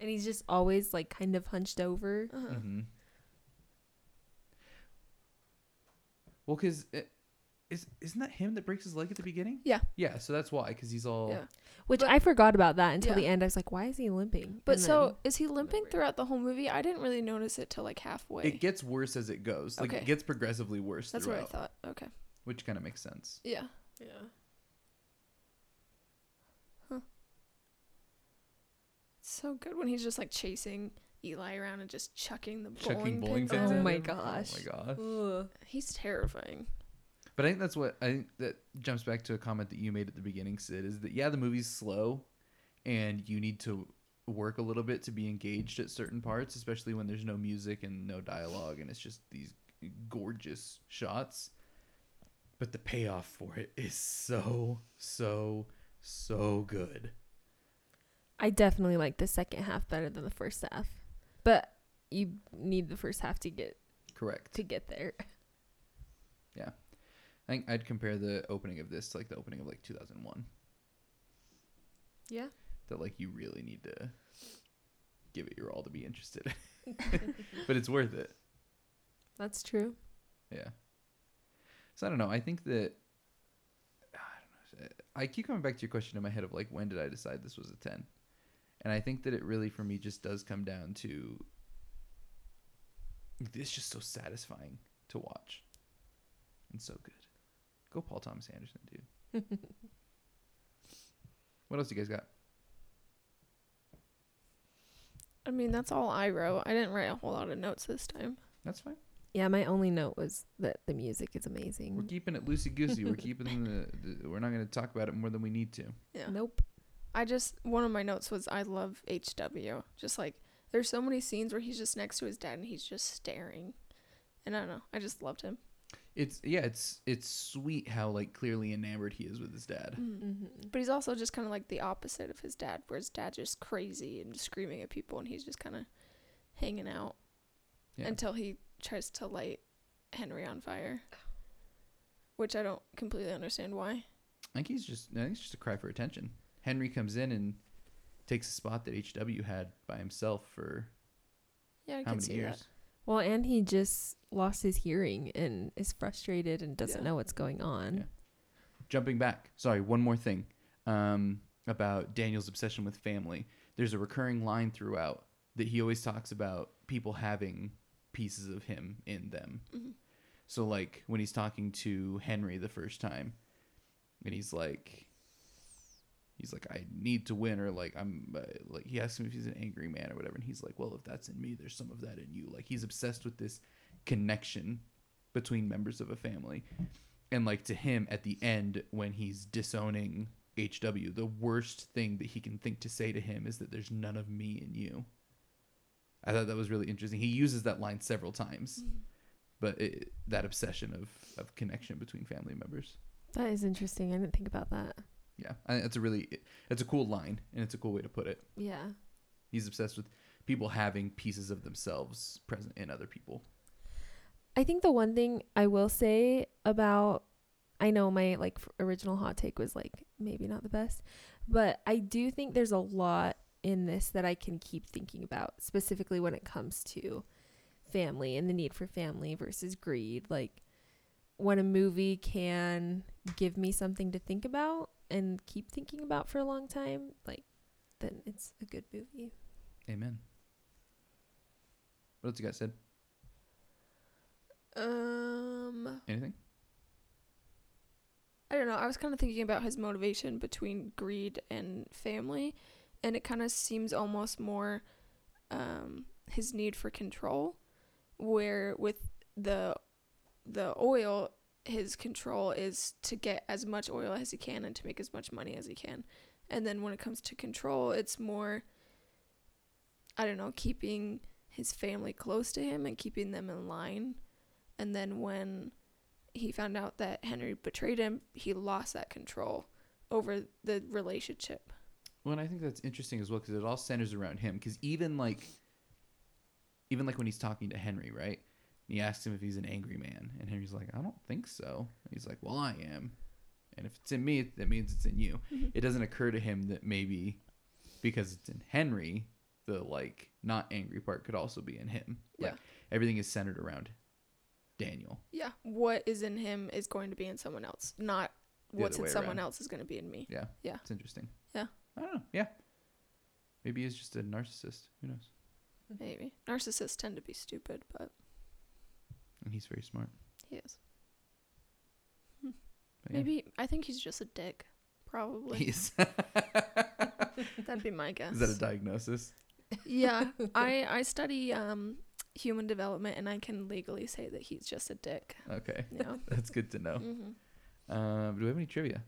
And he's just always like kind of hunched over. Uh-huh. hmm Well, because is isn't that him that breaks his leg at the beginning? Yeah. Yeah. So that's why, because he's all. Yeah. Which But- I forgot about that until Yeah. the end. I was like, why is he limping? But And so then- is he limping throughout the whole movie? I didn't really notice it till like halfway. It gets worse as it goes. Like Okay. it gets progressively worse That's throughout, what I thought. Okay. which kind of makes sense. Yeah. yeah. Huh. So good when he's just like chasing Eli around and just chucking the Chucking bowling, bowling pins. pins at Oh him. my gosh. Oh my gosh. Ugh. He's terrifying. But I think that's what I think that jumps back to a comment that you made at the beginning, Sid, is that yeah, the movie's slow and you need to work a little bit to be engaged at certain parts, especially when there's no music and no dialogue and it's just these gorgeous shots. But the payoff for it is so, so, so good. I definitely like the second half better than the first half. But you need the first half to get Correct. to get there. I think I'd compare the opening of this to like the opening of like 2001. Yeah. That like you really need to give it your all to be interested. but it's worth it. That's true. Yeah. So I don't know. I think that I don't know. I keep coming back to your question in my head of like when did I decide this was a 10? And I think that it really for me just does come down to it's just so satisfying to watch. And so good. Go Paul Thomas Anderson, dude. what else you guys got? I'm mean, that's all I wrote. I didn't write a whole lot of notes this time. That's fine. Yeah, my only note was that the music is amazing. We're keeping it loosey goosey. we're keeping the, the. We're not going to talk about it more than we need to. Yeah. Nope. I just one of my notes was I love HW. Just like there's so many scenes where he's just next to his dad and he's just staring. And I don't know. I just loved him. It's yeah. It's it's sweet how like clearly enamored he is with his dad. hmm But he's also just kind of like the opposite of his dad, where his dad's just crazy and screaming at people, and he's just kind of hanging out Yeah. until he tries to light Henry on fire. Which I don't completely understand why. I think he's just. I think it's just a cry for attention. Henry comes in and takes a spot that HW had by himself for Yeah, I how can many see years? that. Well, and he just lost his hearing and is frustrated and doesn't Yeah. know what's going on. Yeah. Jumping back, sorry, one more thing um, about Daniel's obsession with family. There's a recurring line throughout that he always talks about people having pieces of him in them. Mhm. So, like when he's talking to Henry the first time, and he's like, he's like, I need to win, or like I'm uh, like he asks him if he's an angry man or whatever, and he's like, well, if that's in me, there's some of that in you. Like he's obsessed with this connection between members of a family, and like to him at the end when he's disowning HW, the worst thing that he can think to say to him is that there's none of me in you. I thought that was really interesting. He uses that line several times but it, that obsession of, of connection between family members That is interesting. I didn't think about that. Yeah I think that's a really it's a cool line and it's a cool way to put it Yeah. he's obsessed with people having pieces of themselves present in other people I think the one thing I will say about I know my like original hot take was like maybe not the best, but I do think there's a lot in this that I can keep thinking about, specifically when it comes to family and the need for family versus greed. Like when a movie can give me something to think about and keep thinking about for a long time, like then it's a good movie. amen what else you got Sid Um, anything I don't know. I was kind of thinking about his motivation between greed and family, and it kind of seems almost more um, his need for control, where with the the oil, his control is to get as much oil as he can and to make as much money as he can, and then when it comes to control, it's more I don't know, keeping his family close to him and keeping them in line, and then when he found out that Henry betrayed him, he lost that control over the relationship. well and i think that's interesting as well because it all centers around him because even like even like when he's talking to henry right he asks him if he's an angry man and henry's like i don't think so he's like well i am and if it's in me that means it's in you mm-hmm. it doesn't occur to him that maybe because it's in Henry, the like not angry part could also be in him. Like Yeah. everything is centered around Daniel. Yeah, what is in him is going to be in someone else, not The what's in someone around. else is going to be in me. Yeah. Yeah. It's interesting. Yeah. I don't know. Yeah. Maybe he's just a narcissist. Who knows? Maybe narcissists tend to be stupid, but And he's very smart. he is. But yeah. Maybe I think he's just a dick. Probably He's that'd be my guess. Is that a diagnosis? yeah, I I study um human development, and I can legally say that he's just a dick. Okay. Yeah. That's good to know. hmm Um, do we have any trivia?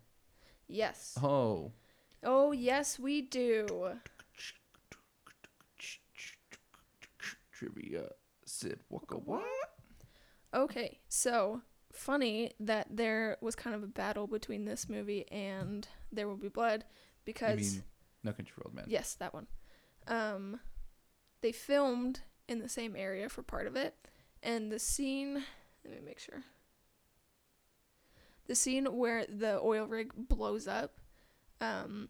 Yes. Oh. Oh yes, we do. Trivia. Sid Waka what? Okay, so funny that there was kind of a battle between this movie and There Will Be Blood You because mean No Country for Old Men? yes, that one. Um, they filmed in the same area for part of it, and the scene. Let me make sure. The scene where the oil rig blows up. Um,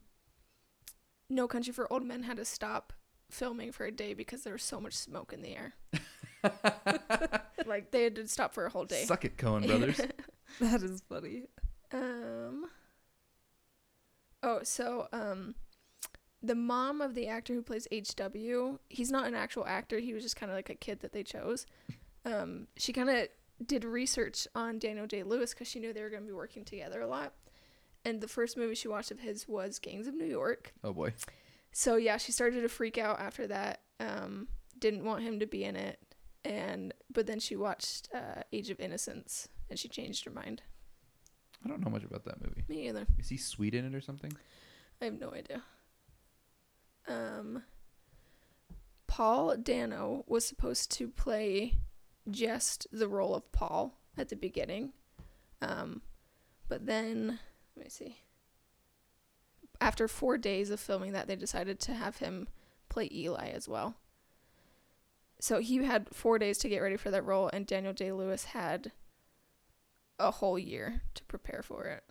no Country for Old Men had to stop filming for a day because there was so much smoke in the air. like they had to stop for a whole day. Suck it, Coen brothers. That is funny. Um. Oh, so um, the mom of the actor who plays HW, he's not an actual actor. He was just kind of like a kid that they chose. Um, she kind of did research on Daniel Day Lewis because she knew they were going to be working together a lot. And the first movie she watched of his was Gangs of New York. oh boy. so yeah, she started to freak out after that. Um, didn't want him to be in it, and but then she watched uh, Age of Innocence and she changed her mind. I don't know much about that movie. Me either. Is he sweet in it or something? I have no idea. Um, Paul Dano was supposed to play just the role of Paul at the beginning. Um, but then, let me see. After four days of filming that, they decided to have him play Eli as well. So he had four days to get ready for that role, and Daniel Day Lewis had a whole year to prepare for it.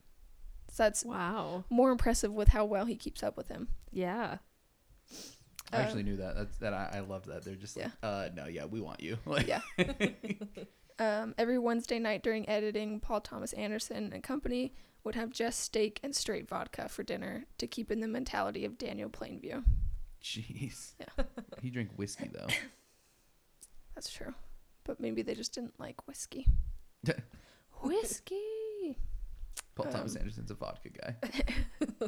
So that's Wow. more impressive with how well he keeps up with him. Yeah. I actually Um, knew that. That's that. I, I love that. They're just like, uh, no, yeah, we want you. Like, Yeah. Um, every Wednesday night during editing, Paul Thomas Anderson and company would have just steak and straight vodka for dinner to keep in the mentality of Daniel Plainview. jeez. Yeah. he drank whiskey though. That's true. But maybe they just didn't like whiskey. whiskey. Paul Thomas Um, Anderson's a vodka guy.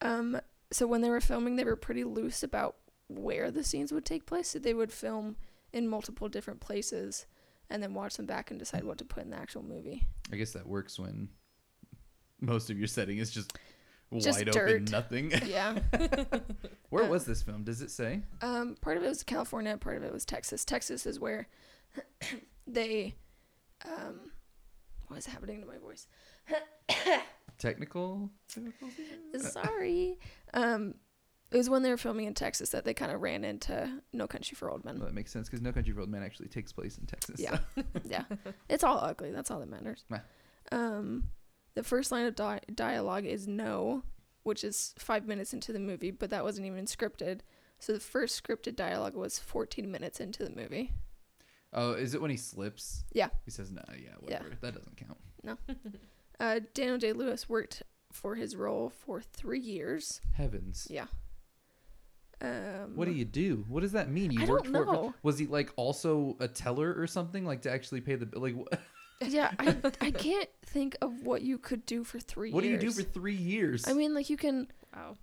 Um, so when they were filming, they were pretty loose about where the scenes would take place. So they would film in multiple different places and then watch them back and decide what to put in the actual movie. I guess that works when most of your setting is just, Just wide dirt. open nothing. Yeah. Where Uh, was this film? Does it say? Um, part of it was California, part of it was Texas. Texas is where they, um, what is happening to my voice? Technical? Sorry. Um, it was when they were filming in Texas that they kind of ran into No Country for Old Men. Well, that makes sense because No Country for Old Men actually takes place in Texas. Yeah. yeah, it's all ugly. That's all that matters. Meh. Um, the first line of di- dialogue is no, which is five minutes into the movie, but that wasn't even scripted. So the first scripted dialogue was 14 minutes into the movie. Oh, is it when he slips? Yeah. He says, "No, yeah, Yeah. That doesn't count." No. uh, Daniel Day Lewis worked for his role for three years. Heavens. Yeah. Um, What do you do? What does that mean? You I worked for. Was he like also a teller or something like to actually pay the bill? Like what, Yeah, I I can't think of what you could do for three. what do you do for 3 years? I mean, like you can Wow.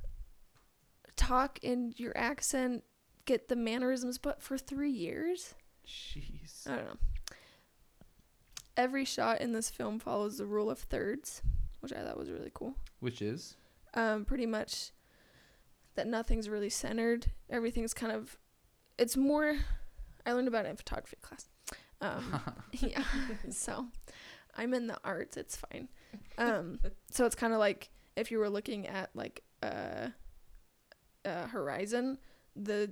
talk in your accent, get the mannerisms, but for three years, jeez. I don't know. Every shot in this film follows the rule of thirds, which I thought was really cool. Which is um, pretty much that nothing's really centered. Everything's kind of, it's more. I learned about it in photography class. Um, yeah, so I'm in the arts. It's fine. Um, so it's kind of like if you were looking at like a, a horizon, the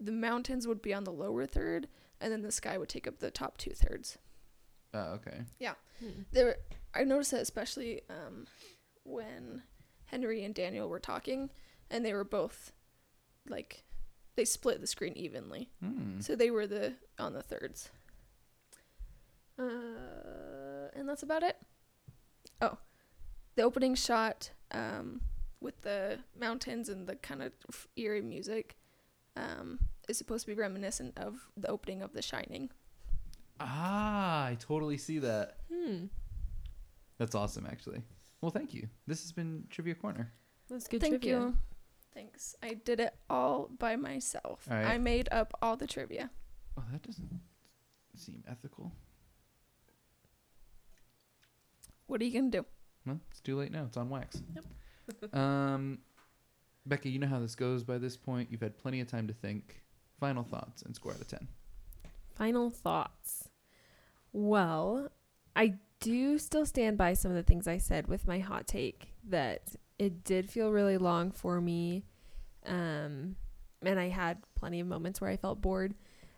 the mountains would be on the lower third, and then the sky would take up the top two thirds Oh, okay. Yeah. There I noticed that especially um, when Henry and Daniel were talking and they were both like they split the screen evenly. Hmm. So they were the on the thirds. Uh, and that's about it. Oh. The opening shot um, with the mountains and the kind of eerie music um, is supposed to be reminiscent of the opening of The Shining. Ah, I totally see that. Hmm. That's awesome actually. Well, thank you. This has been Trivia Corner. That's good Thank trivia. you. Thanks. I did it all by myself. All right. I made up all the trivia. Oh, that doesn't seem ethical. What are you gonna do? Well, it's too late now. It's on wax. Yep. um, Becca, you know how this goes by this point. You've had plenty of time to think. Final thoughts and score out of 10. Final thoughts. Well, I do still stand by some of the things I said with my hot take that it did feel really long for me. Um, and I had plenty of moments where I felt bored.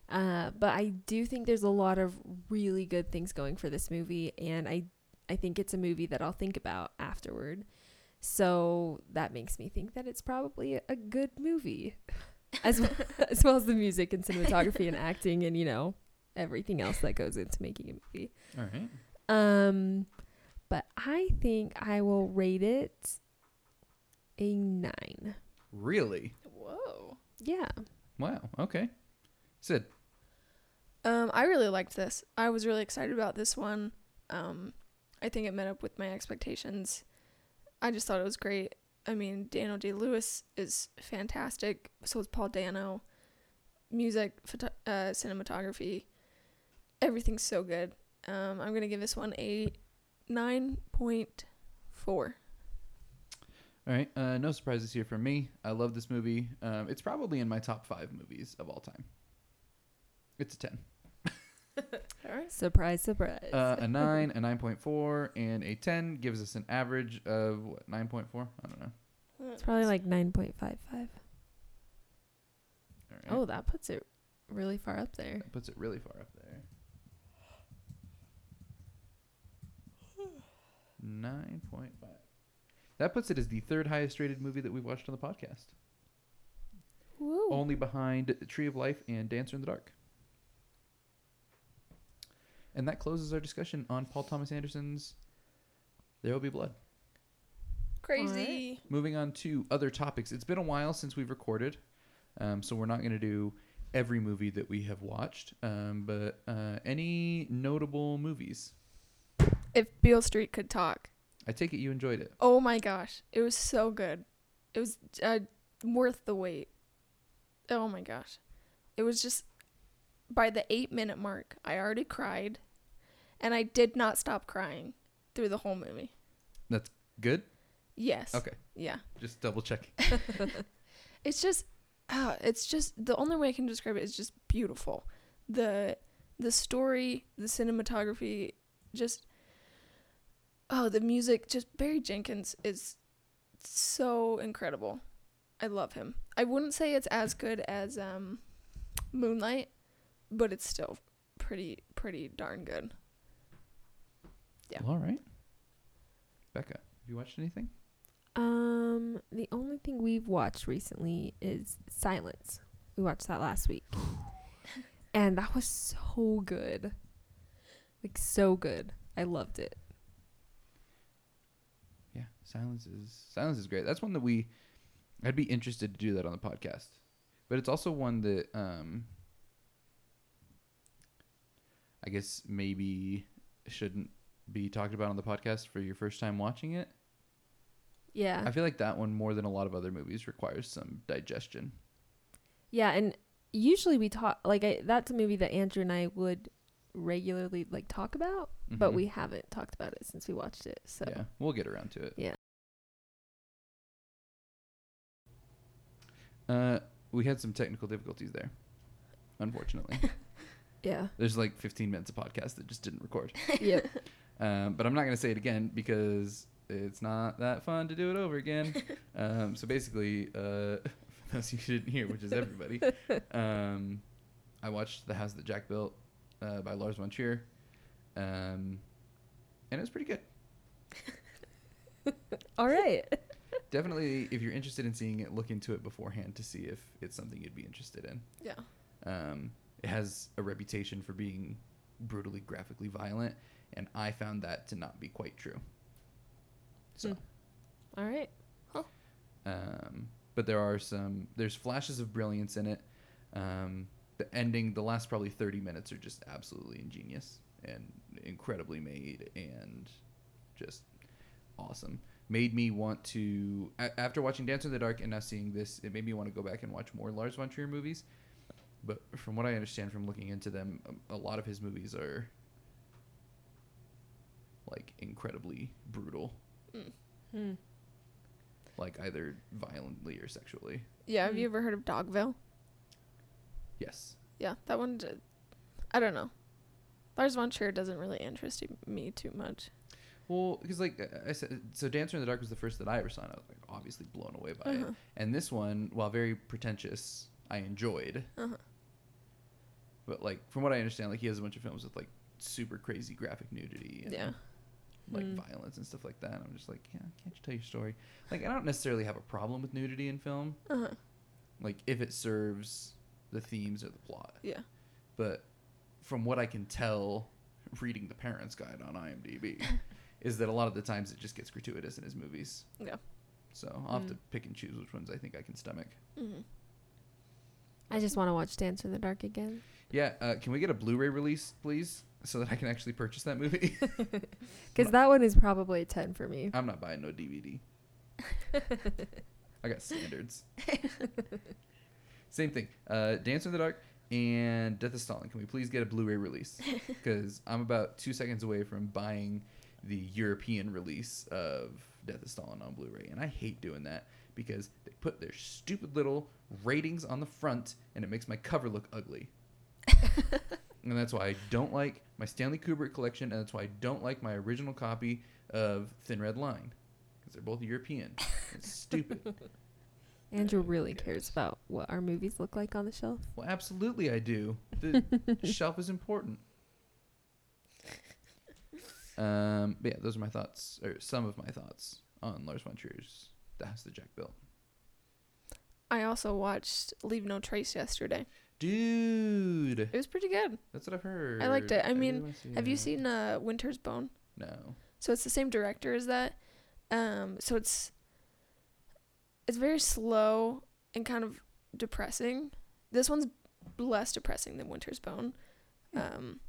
Uh, but I do think there's a lot of really good things going for this movie, and I I think it's a movie that I'll think about afterward. So that makes me think that it's probably a good movie, as well, as well as the music and cinematography and acting and you know everything else that goes into making a movie. All right. Um, but I think I will rate it a nine. Really? Whoa. Yeah. Wow. Okay. Sid. Um, I really liked this. I was really excited about this one. Um, I think it met up with my expectations. I just thought it was great. I mean, Daniel Day Lewis is fantastic. So is Paul Dano. Music, photo- uh, cinematography, everything's so good. Um, I'm gonna give this one a nine point four. All right. Uh, no surprises here from me. I love this movie. Um, it's probably in my top five movies of all time. It's a 10. All right. Surprise, surprise. Uh, a 9, a 9.4, and a 10 gives us an average of what, 9.4? I don't know. it's probably like 9.55. All right. Oh, that puts it really far up there. That puts it really far up there. 9.5. That puts it as the third highest rated movie that we've watched on the podcast. Woo. Only behind The Tree of Life and Dancer in the Dark. And that closes our discussion on Paul Thomas Anderson's There Will Be Blood. Crazy. Moving on to other topics. It's been a while since we've recorded, um, so we're not going to do every movie that we have watched. Um, but uh, any notable movies? If Beale Street could talk. I take it you enjoyed it. Oh my gosh, it was so good. It was uh, worth the wait. Oh my gosh, it was just by the eight minute mark, I already cried, and I did not stop crying through the whole movie. That's good. Yes. Okay, Yeah. just double checking. It's just, uh, it's just the only way I can describe it is just beautiful. The the story, the cinematography, just oh, the music. Just Barry Jenkins is so incredible. I love him. I wouldn't say it's as good as um, Moonlight, but it's still pretty pretty darn good. Yeah. All right. Becca, have you watched anything? Um, the only thing we've watched recently is Silence. We watched that last week. and that was so good. Like so good. I loved it. Silence is silence is great. That's one that we. I'd be interested to do that on the podcast, but it's also one that um. I guess maybe shouldn't be talked about on the podcast for your first time watching it. Yeah. I feel like that one more than a lot of other movies requires some digestion. yeah, and usually we talk like I, that's a movie that Andrew and I would regularly like talk about, but Mhm. we haven't talked about it since we watched it. So yeah, we'll get around to it. Yeah. Uh, we had some technical difficulties there, unfortunately. yeah. There's like 15 minutes of podcast that just didn't record. yep. Um, but I'm not going to say it again because it's not that fun to do it over again. um, so basically, uh, for those you who didn't hear, which is everybody, um, I watched The House That Jack Built uh, by Lars von Trier, um, and it was pretty good. All right. Definitely, if you're interested in seeing it, look into it beforehand to see if it's something you'd be interested in. Yeah. Um, it has a reputation for being brutally graphically violent, and I found that to not be quite true. So. Hmm. All right. Um, but there are some there's flashes of brilliance in it. Um, the ending, the last probably 30 minutes are just absolutely ingenious and incredibly made and just awesome. Made me want to a- after watching Dance in the Dark and now seeing this, it made me want to go back and watch more Lars von Trier movies. But from what I understand from looking into them, um, a lot of his movies are like incredibly brutal, Hmm. like either violently or sexually. Yeah. Have you Hmm. ever heard of Dogville? Yes. Yeah, that one. Did, I don't know. Lars von Trier doesn't really interest me too much. Well, because like I said, so Dancer in the Dark was the first that I ever saw, and I was like obviously blown away by it. Uh-huh. And this one, while very pretentious, I enjoyed. Uh-huh. But like from what I understand, like he has a bunch of films with like super crazy graphic nudity and Yeah. like Hmm. violence and stuff like that. And I'm just like, yeah, can't you tell your story? Like I don't necessarily have a problem with nudity in film, Uh huh. like if it serves the themes or the plot. Yeah. But from what I can tell, reading the Parents Guide on IMDb, is that a lot of the times it just gets gratuitous in his movies. Yeah. So I'll have to Mm. pick and choose which ones I think I can stomach. Mm-hmm. I just want to watch Dance in the Dark again. Yeah, uh, can we get a Blu-ray release, please, so that I can actually purchase that movie? Because that one is probably a 10 for me. I'm not buying no DVD. I got standards. Same thing. Uh, Dancer in the Dark and Death of Stalin. Can we please get a Blu-ray release? Because I'm about two seconds away from buying the European release of Death of Stalin on Blu-ray, and I hate doing that because they put their stupid little ratings on the front, and it makes my cover look ugly. and that's why I don't like my Stanley Kubrick collection, and that's why I don't like my original copy of Thin Red Line because they're both European. It's stupid. Andrew really cares about what our movies look like on the shelf. Well, absolutely, I do. The shelf is important. Um, but yeah, those are my thoughts, or some of my thoughts on Lars von Trier's The House that Jack Built. I also watched Leave No Trace yesterday. Dude, It was pretty good. that's what I've heard. I liked it. I really mean, Have you seen uh, Winter's Bone? No. So it's the same director as that. Um, so it's it's very slow and kind of depressing. This one's less depressing than Winter's Bone. Um,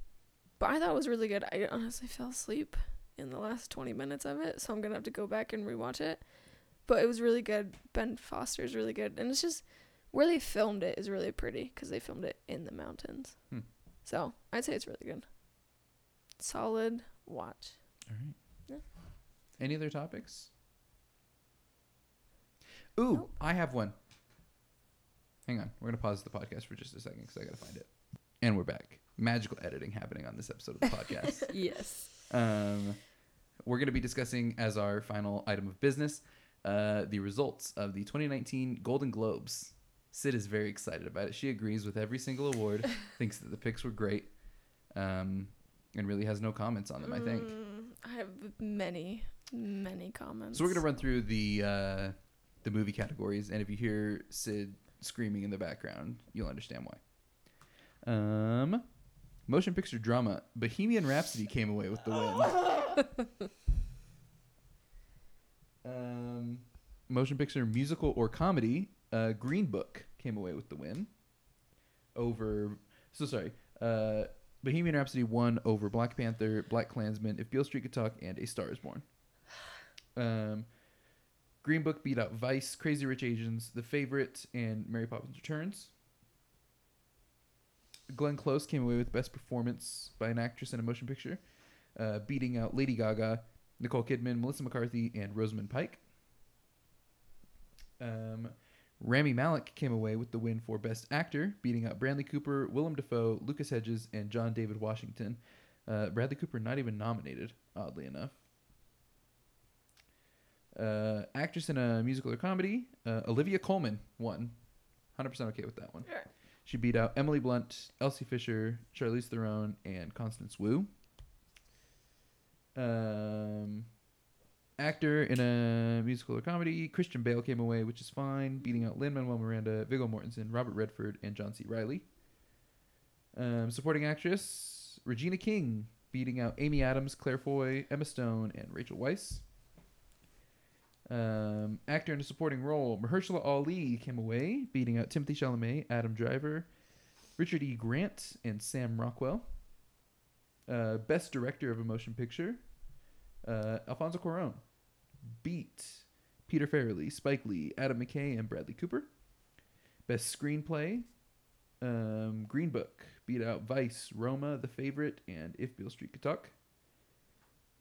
but I thought it was really good. I honestly fell asleep in the last 20 minutes of it, so I'm going to have to go back and rewatch it. But it was really good. Ben Foster's really good. And it's just where they filmed it is really pretty because they filmed it in the mountains. Hmm. So I'd say it's really good. Solid watch. All right. Yeah. Any other topics? Ooh, Nope. I have one. Hang on. We're going to pause the podcast for just a second because I got to find it. And we're back. Magical editing happening on this episode of the podcast. yes. Um, we're going to be discussing as our final item of business uh, the results of the 2019 Golden Globes. Sid is very excited about it. She agrees with every single award, thinks that the picks were great, um, and really has no comments on them. I think. Mm, I have many, many comments. So we're gonna run through the uh, the movie categories, and if you hear Sid screaming in the background, you'll understand why. Um, motion picture drama, Bohemian Rhapsody came away with the win. um, motion picture musical or comedy, uh, Green Book came away with the win. Over, so sorry, uh, Bohemian Rhapsody won over Black Panther, BlacKkKlansman, If Beale Street Could Talk, and A Star Is Born. Um, Green Book beat out Vice, Crazy Rich Asians, The Favorite, and Mary Poppins Returns. Glenn Close came away with Best Performance by an Actress in a Motion Picture, uh, beating out Lady Gaga, Nicole Kidman, Melissa McCarthy, and Rosamund Pike. Um, Rami Malek came away with the win for Best Actor, beating out Bradley Cooper, Willem Dafoe, Lucas Hedges, and John David Washington. Uh, Bradley Cooper not even nominated, oddly enough. Uh, actress in a musical or comedy, uh, Olivia Colman won. 100% okay with that one. Yeah. She beat out Emily Blunt, Elsie Fisher, Charlize Theron, and Constance Wu. Um, actor in a musical or comedy, Christian Bale came away, which is fine, beating out Lin Manuel Miranda, Viggo Mortensen, Robert Redford, and John C. Reilly. Um, supporting actress Regina King, beating out Amy Adams, Claire Foy, Emma Stone, and Rachel Weisz. Um, actor in a supporting role, Mahershala Ali came away, beating out Timothée Chalamet, Adam Driver, Richard E. Grant, and Sam Rockwell. Uh, best director of a motion picture, uh, Alfonso Cuarón beat Peter Farrelly, Spike Lee, Adam McKay, and Bradley Cooper. Best screenplay, um, Green Book beat out Vice, Roma, The Favorite, and If Beale Street Could Talk.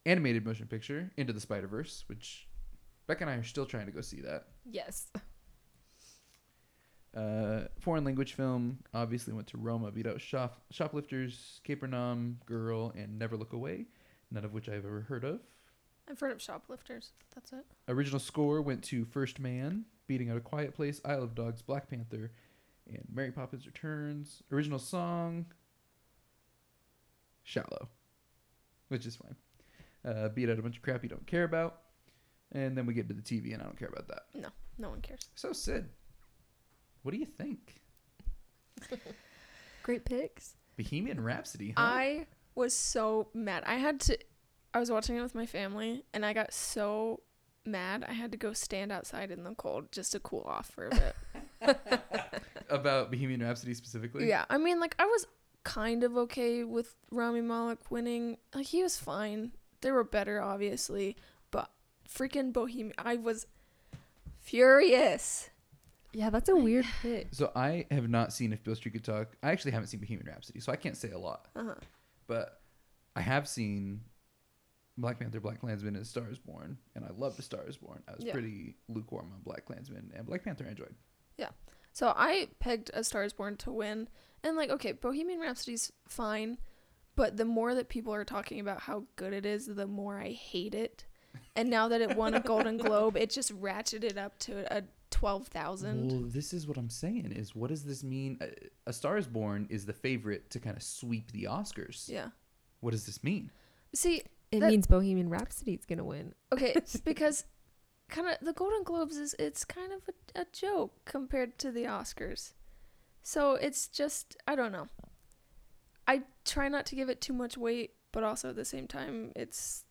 Animated motion picture, Into the Spider Verse, which Becca and I are still trying to go see that. Yes. Uh, foreign language film obviously went to Roma, beat out Shop, Shoplifters, Capernaum, Girl, and Never Look Away, none of which I've ever heard of. I've heard of shoplifters. That's it. Original score went to First Man, beating out A Quiet Place, Isle of Dogs, Black Panther, and Mary Poppins Returns. Original song, Shallow, which is fine. Uh, beat out a bunch of crap you don't care about. And then we get to the TV, and I don't care about that. No no one cares. So, Sid, what do you think? Great picks. Bohemian Rhapsody, huh? I was so mad. I had to. I was watching it with my family, and I got so mad. I had to go stand outside in the cold just to cool off for a bit. about Bohemian Rhapsody specifically? yeah, I mean, like I was kind of okay with Rami Malek winning. Like he was fine. There were better, obviously, freaking Bohemian. I was. furious. Yeah, that's a weird pick. So I have not seen If Beale Street Could Talk. I actually haven't seen Bohemian Rhapsody, so I can't say a lot. Uh-huh. But I have seen Black Panther, BlacKkKlansman, and Star is Born, and I love The Star is Born. I was Yeah. pretty lukewarm on BlacKkKlansman and Black Panther. I enjoyed. Yeah. So I pegged A Star is Born to win. And like, okay, Bohemian Rhapsody's fine, but the more that people are talking about how good it is, the more I hate it. And now that it won a Golden Globe, it just ratcheted up to a twelve thousand. Well, this is what I'm saying. Is what does this mean? A, a Star is Born is the favorite to kind of sweep the Oscars. Yeah. What does this mean? See, It That- means Bohemian Rhapsody is gonna win. okay, because kind of the Golden Globes is it's kind of a, a joke compared to the Oscars. So it's just I don't know. I try not to give it too much weight, but also at the same time it's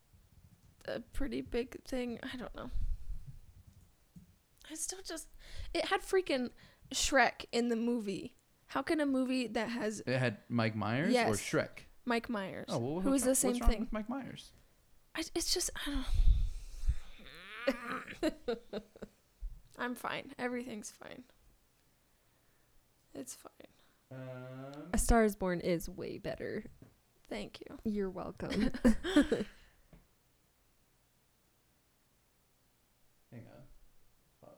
a pretty big thing. I don't know. I still just it had freaking Shrek in the movie. How can a movie that has It had Mike Myers or Yes. Shrek. Mike Myers, Oh, well, who what's is wrong- the same what's wrong thing? with Mike Myers. I, it's just I don't. I'm fine. Everything's fine. It's fine. Um, A Star is Born is way better. Thank you. You're welcome. Hang on. Pause.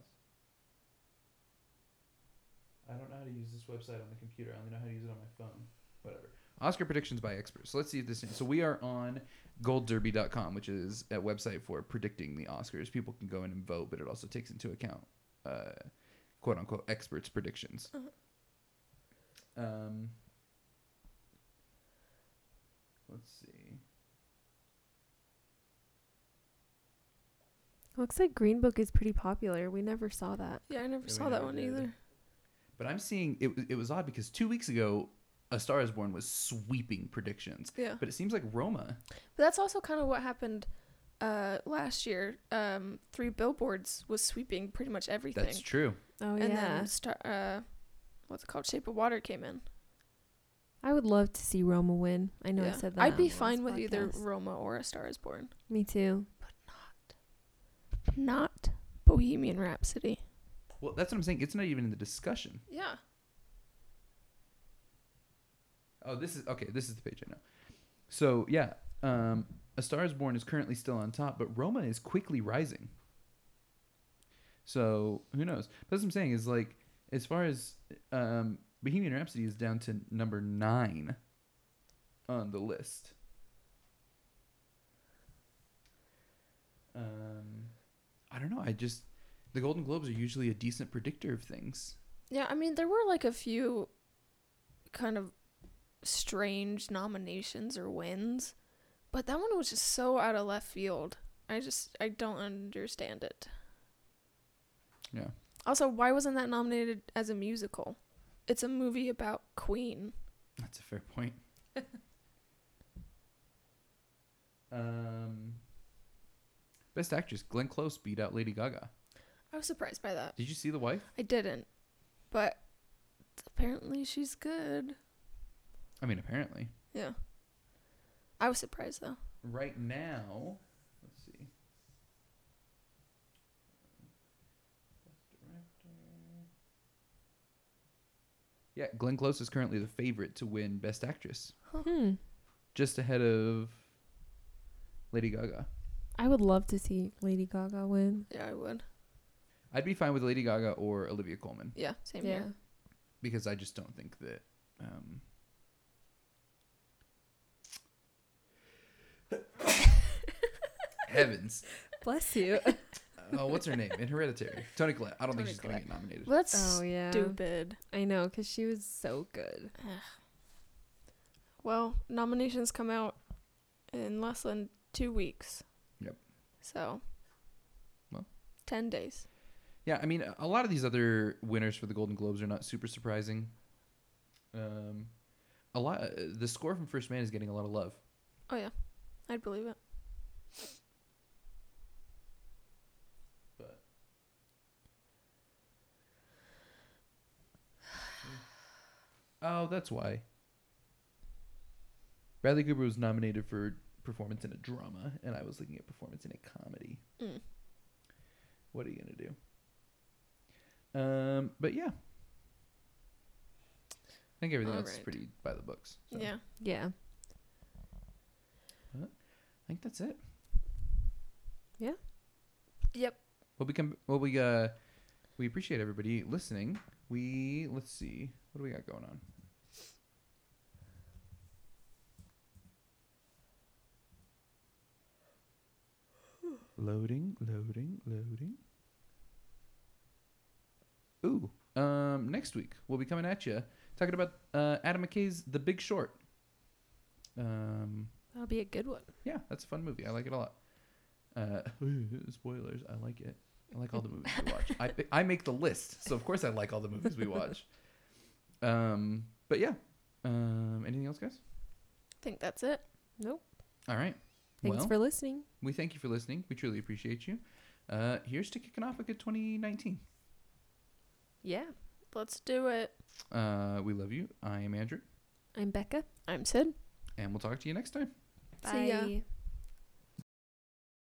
I don't know how to use this website on the computer. I only know how to use it on my phone. Whatever. Oscar predictions by experts. So let's see if this. So we are on goldderby.com, which is a website for predicting the Oscars. People can go in and vote, but it also takes into account, uh, quote unquote, experts' predictions. Uh-huh. Um, let's see. Looks like Green Book is pretty popular. We never saw that. Yeah, I never we saw that one did. either. But I'm seeing it. was- It was odd because two weeks ago, A Star Is Born was sweeping predictions, Yeah, but it seems like Roma. but that's also kind of what happened uh, last year. Um, Three Billboards was sweeping pretty much everything, That's true. Oh yeah. and yeah. then star, uh, what's it called? Shape of Water came in. I would love to see Roma win. I know I said that. I'd be fine last with either. Roma or A Star Is Born, Me too. But not, not Bohemian Rhapsody. Well, that's what I'm saying. It's not even in the discussion. Yeah. Oh, this is okay. This is the page I know. So yeah, um, A Star Is Born is currently still on top, but Roma is quickly rising. So who knows? But that's what I'm saying is like as far as um, Bohemian Rhapsody is down to number nine on the list. Um, I don't know. I just the Golden Globes are usually a decent predictor of things. Yeah, I mean, there were like a few kind of strange nominations or wins, but that one was just so out of left field. I just I don't understand it. Yeah. Also, why wasn't that nominated as a musical? It's a movie about Queen. That's a fair point. um, best actress Glenn Close beat out Lady Gaga. I was surprised by that. Did you see The Wife? I didn't, but apparently she's good. I mean, apparently. Yeah. I was surprised though. Right now, let's see. Yeah, Glenn Close is currently the favorite to win Best Actress, Hmm. just ahead of Lady Gaga. I would love to see Lady Gaga win. Yeah, I would. I'd be fine with Lady Gaga or Olivia Colman. Yeah, same yeah. here. because I just don't think that. Um, heavens! Bless you. Oh, what's her name in Hereditary? Toni Collette. I don't think Toni she's gonna get nominated. Well, that's oh yeah. stupid. I know, cause she was so good. Well, nominations come out in less than two weeks. Yep. So. Well. Ten days. Yeah, I mean, a- lot of these other winners for the Golden Globes are not super surprising. Um, a lot. Uh, the score from First Man is getting a lot of love. Oh yeah, I'd believe it. But oh, that's why. Bradley Cooper was nominated for performance in a drama, and I was looking at performance in a comedy. Mm. What are you gonna do? Um, but yeah, I think everything else is Alright. pretty by the books. so Yeah. Yeah. I think that's it. Yeah. Yep. Well, we come. Well, we uh, we appreciate everybody listening. We let's see, what do we got going on? Loading, loading, loading. Ooh, um, next week we'll be coming at you talking about uh, Adam McKay's The Big Short. Um, That'll be a good one. yeah, that's a fun movie. I like it a lot. Uh, spoilers. I like it. I like all the movies we watch. I I make the list, so of course I like all the movies we watch. Um, but yeah. Um, anything else, guys? I think that's it. Nope. All right. Thanks well, for listening. we thank you for listening. We truly appreciate you. Uh, here's to kicking off a good 2019. Yeah. Let's do it. Uh, we love you. I am Andrew, I'm Becca. I'm Sid. and we'll talk to you next time. See ya. Bye.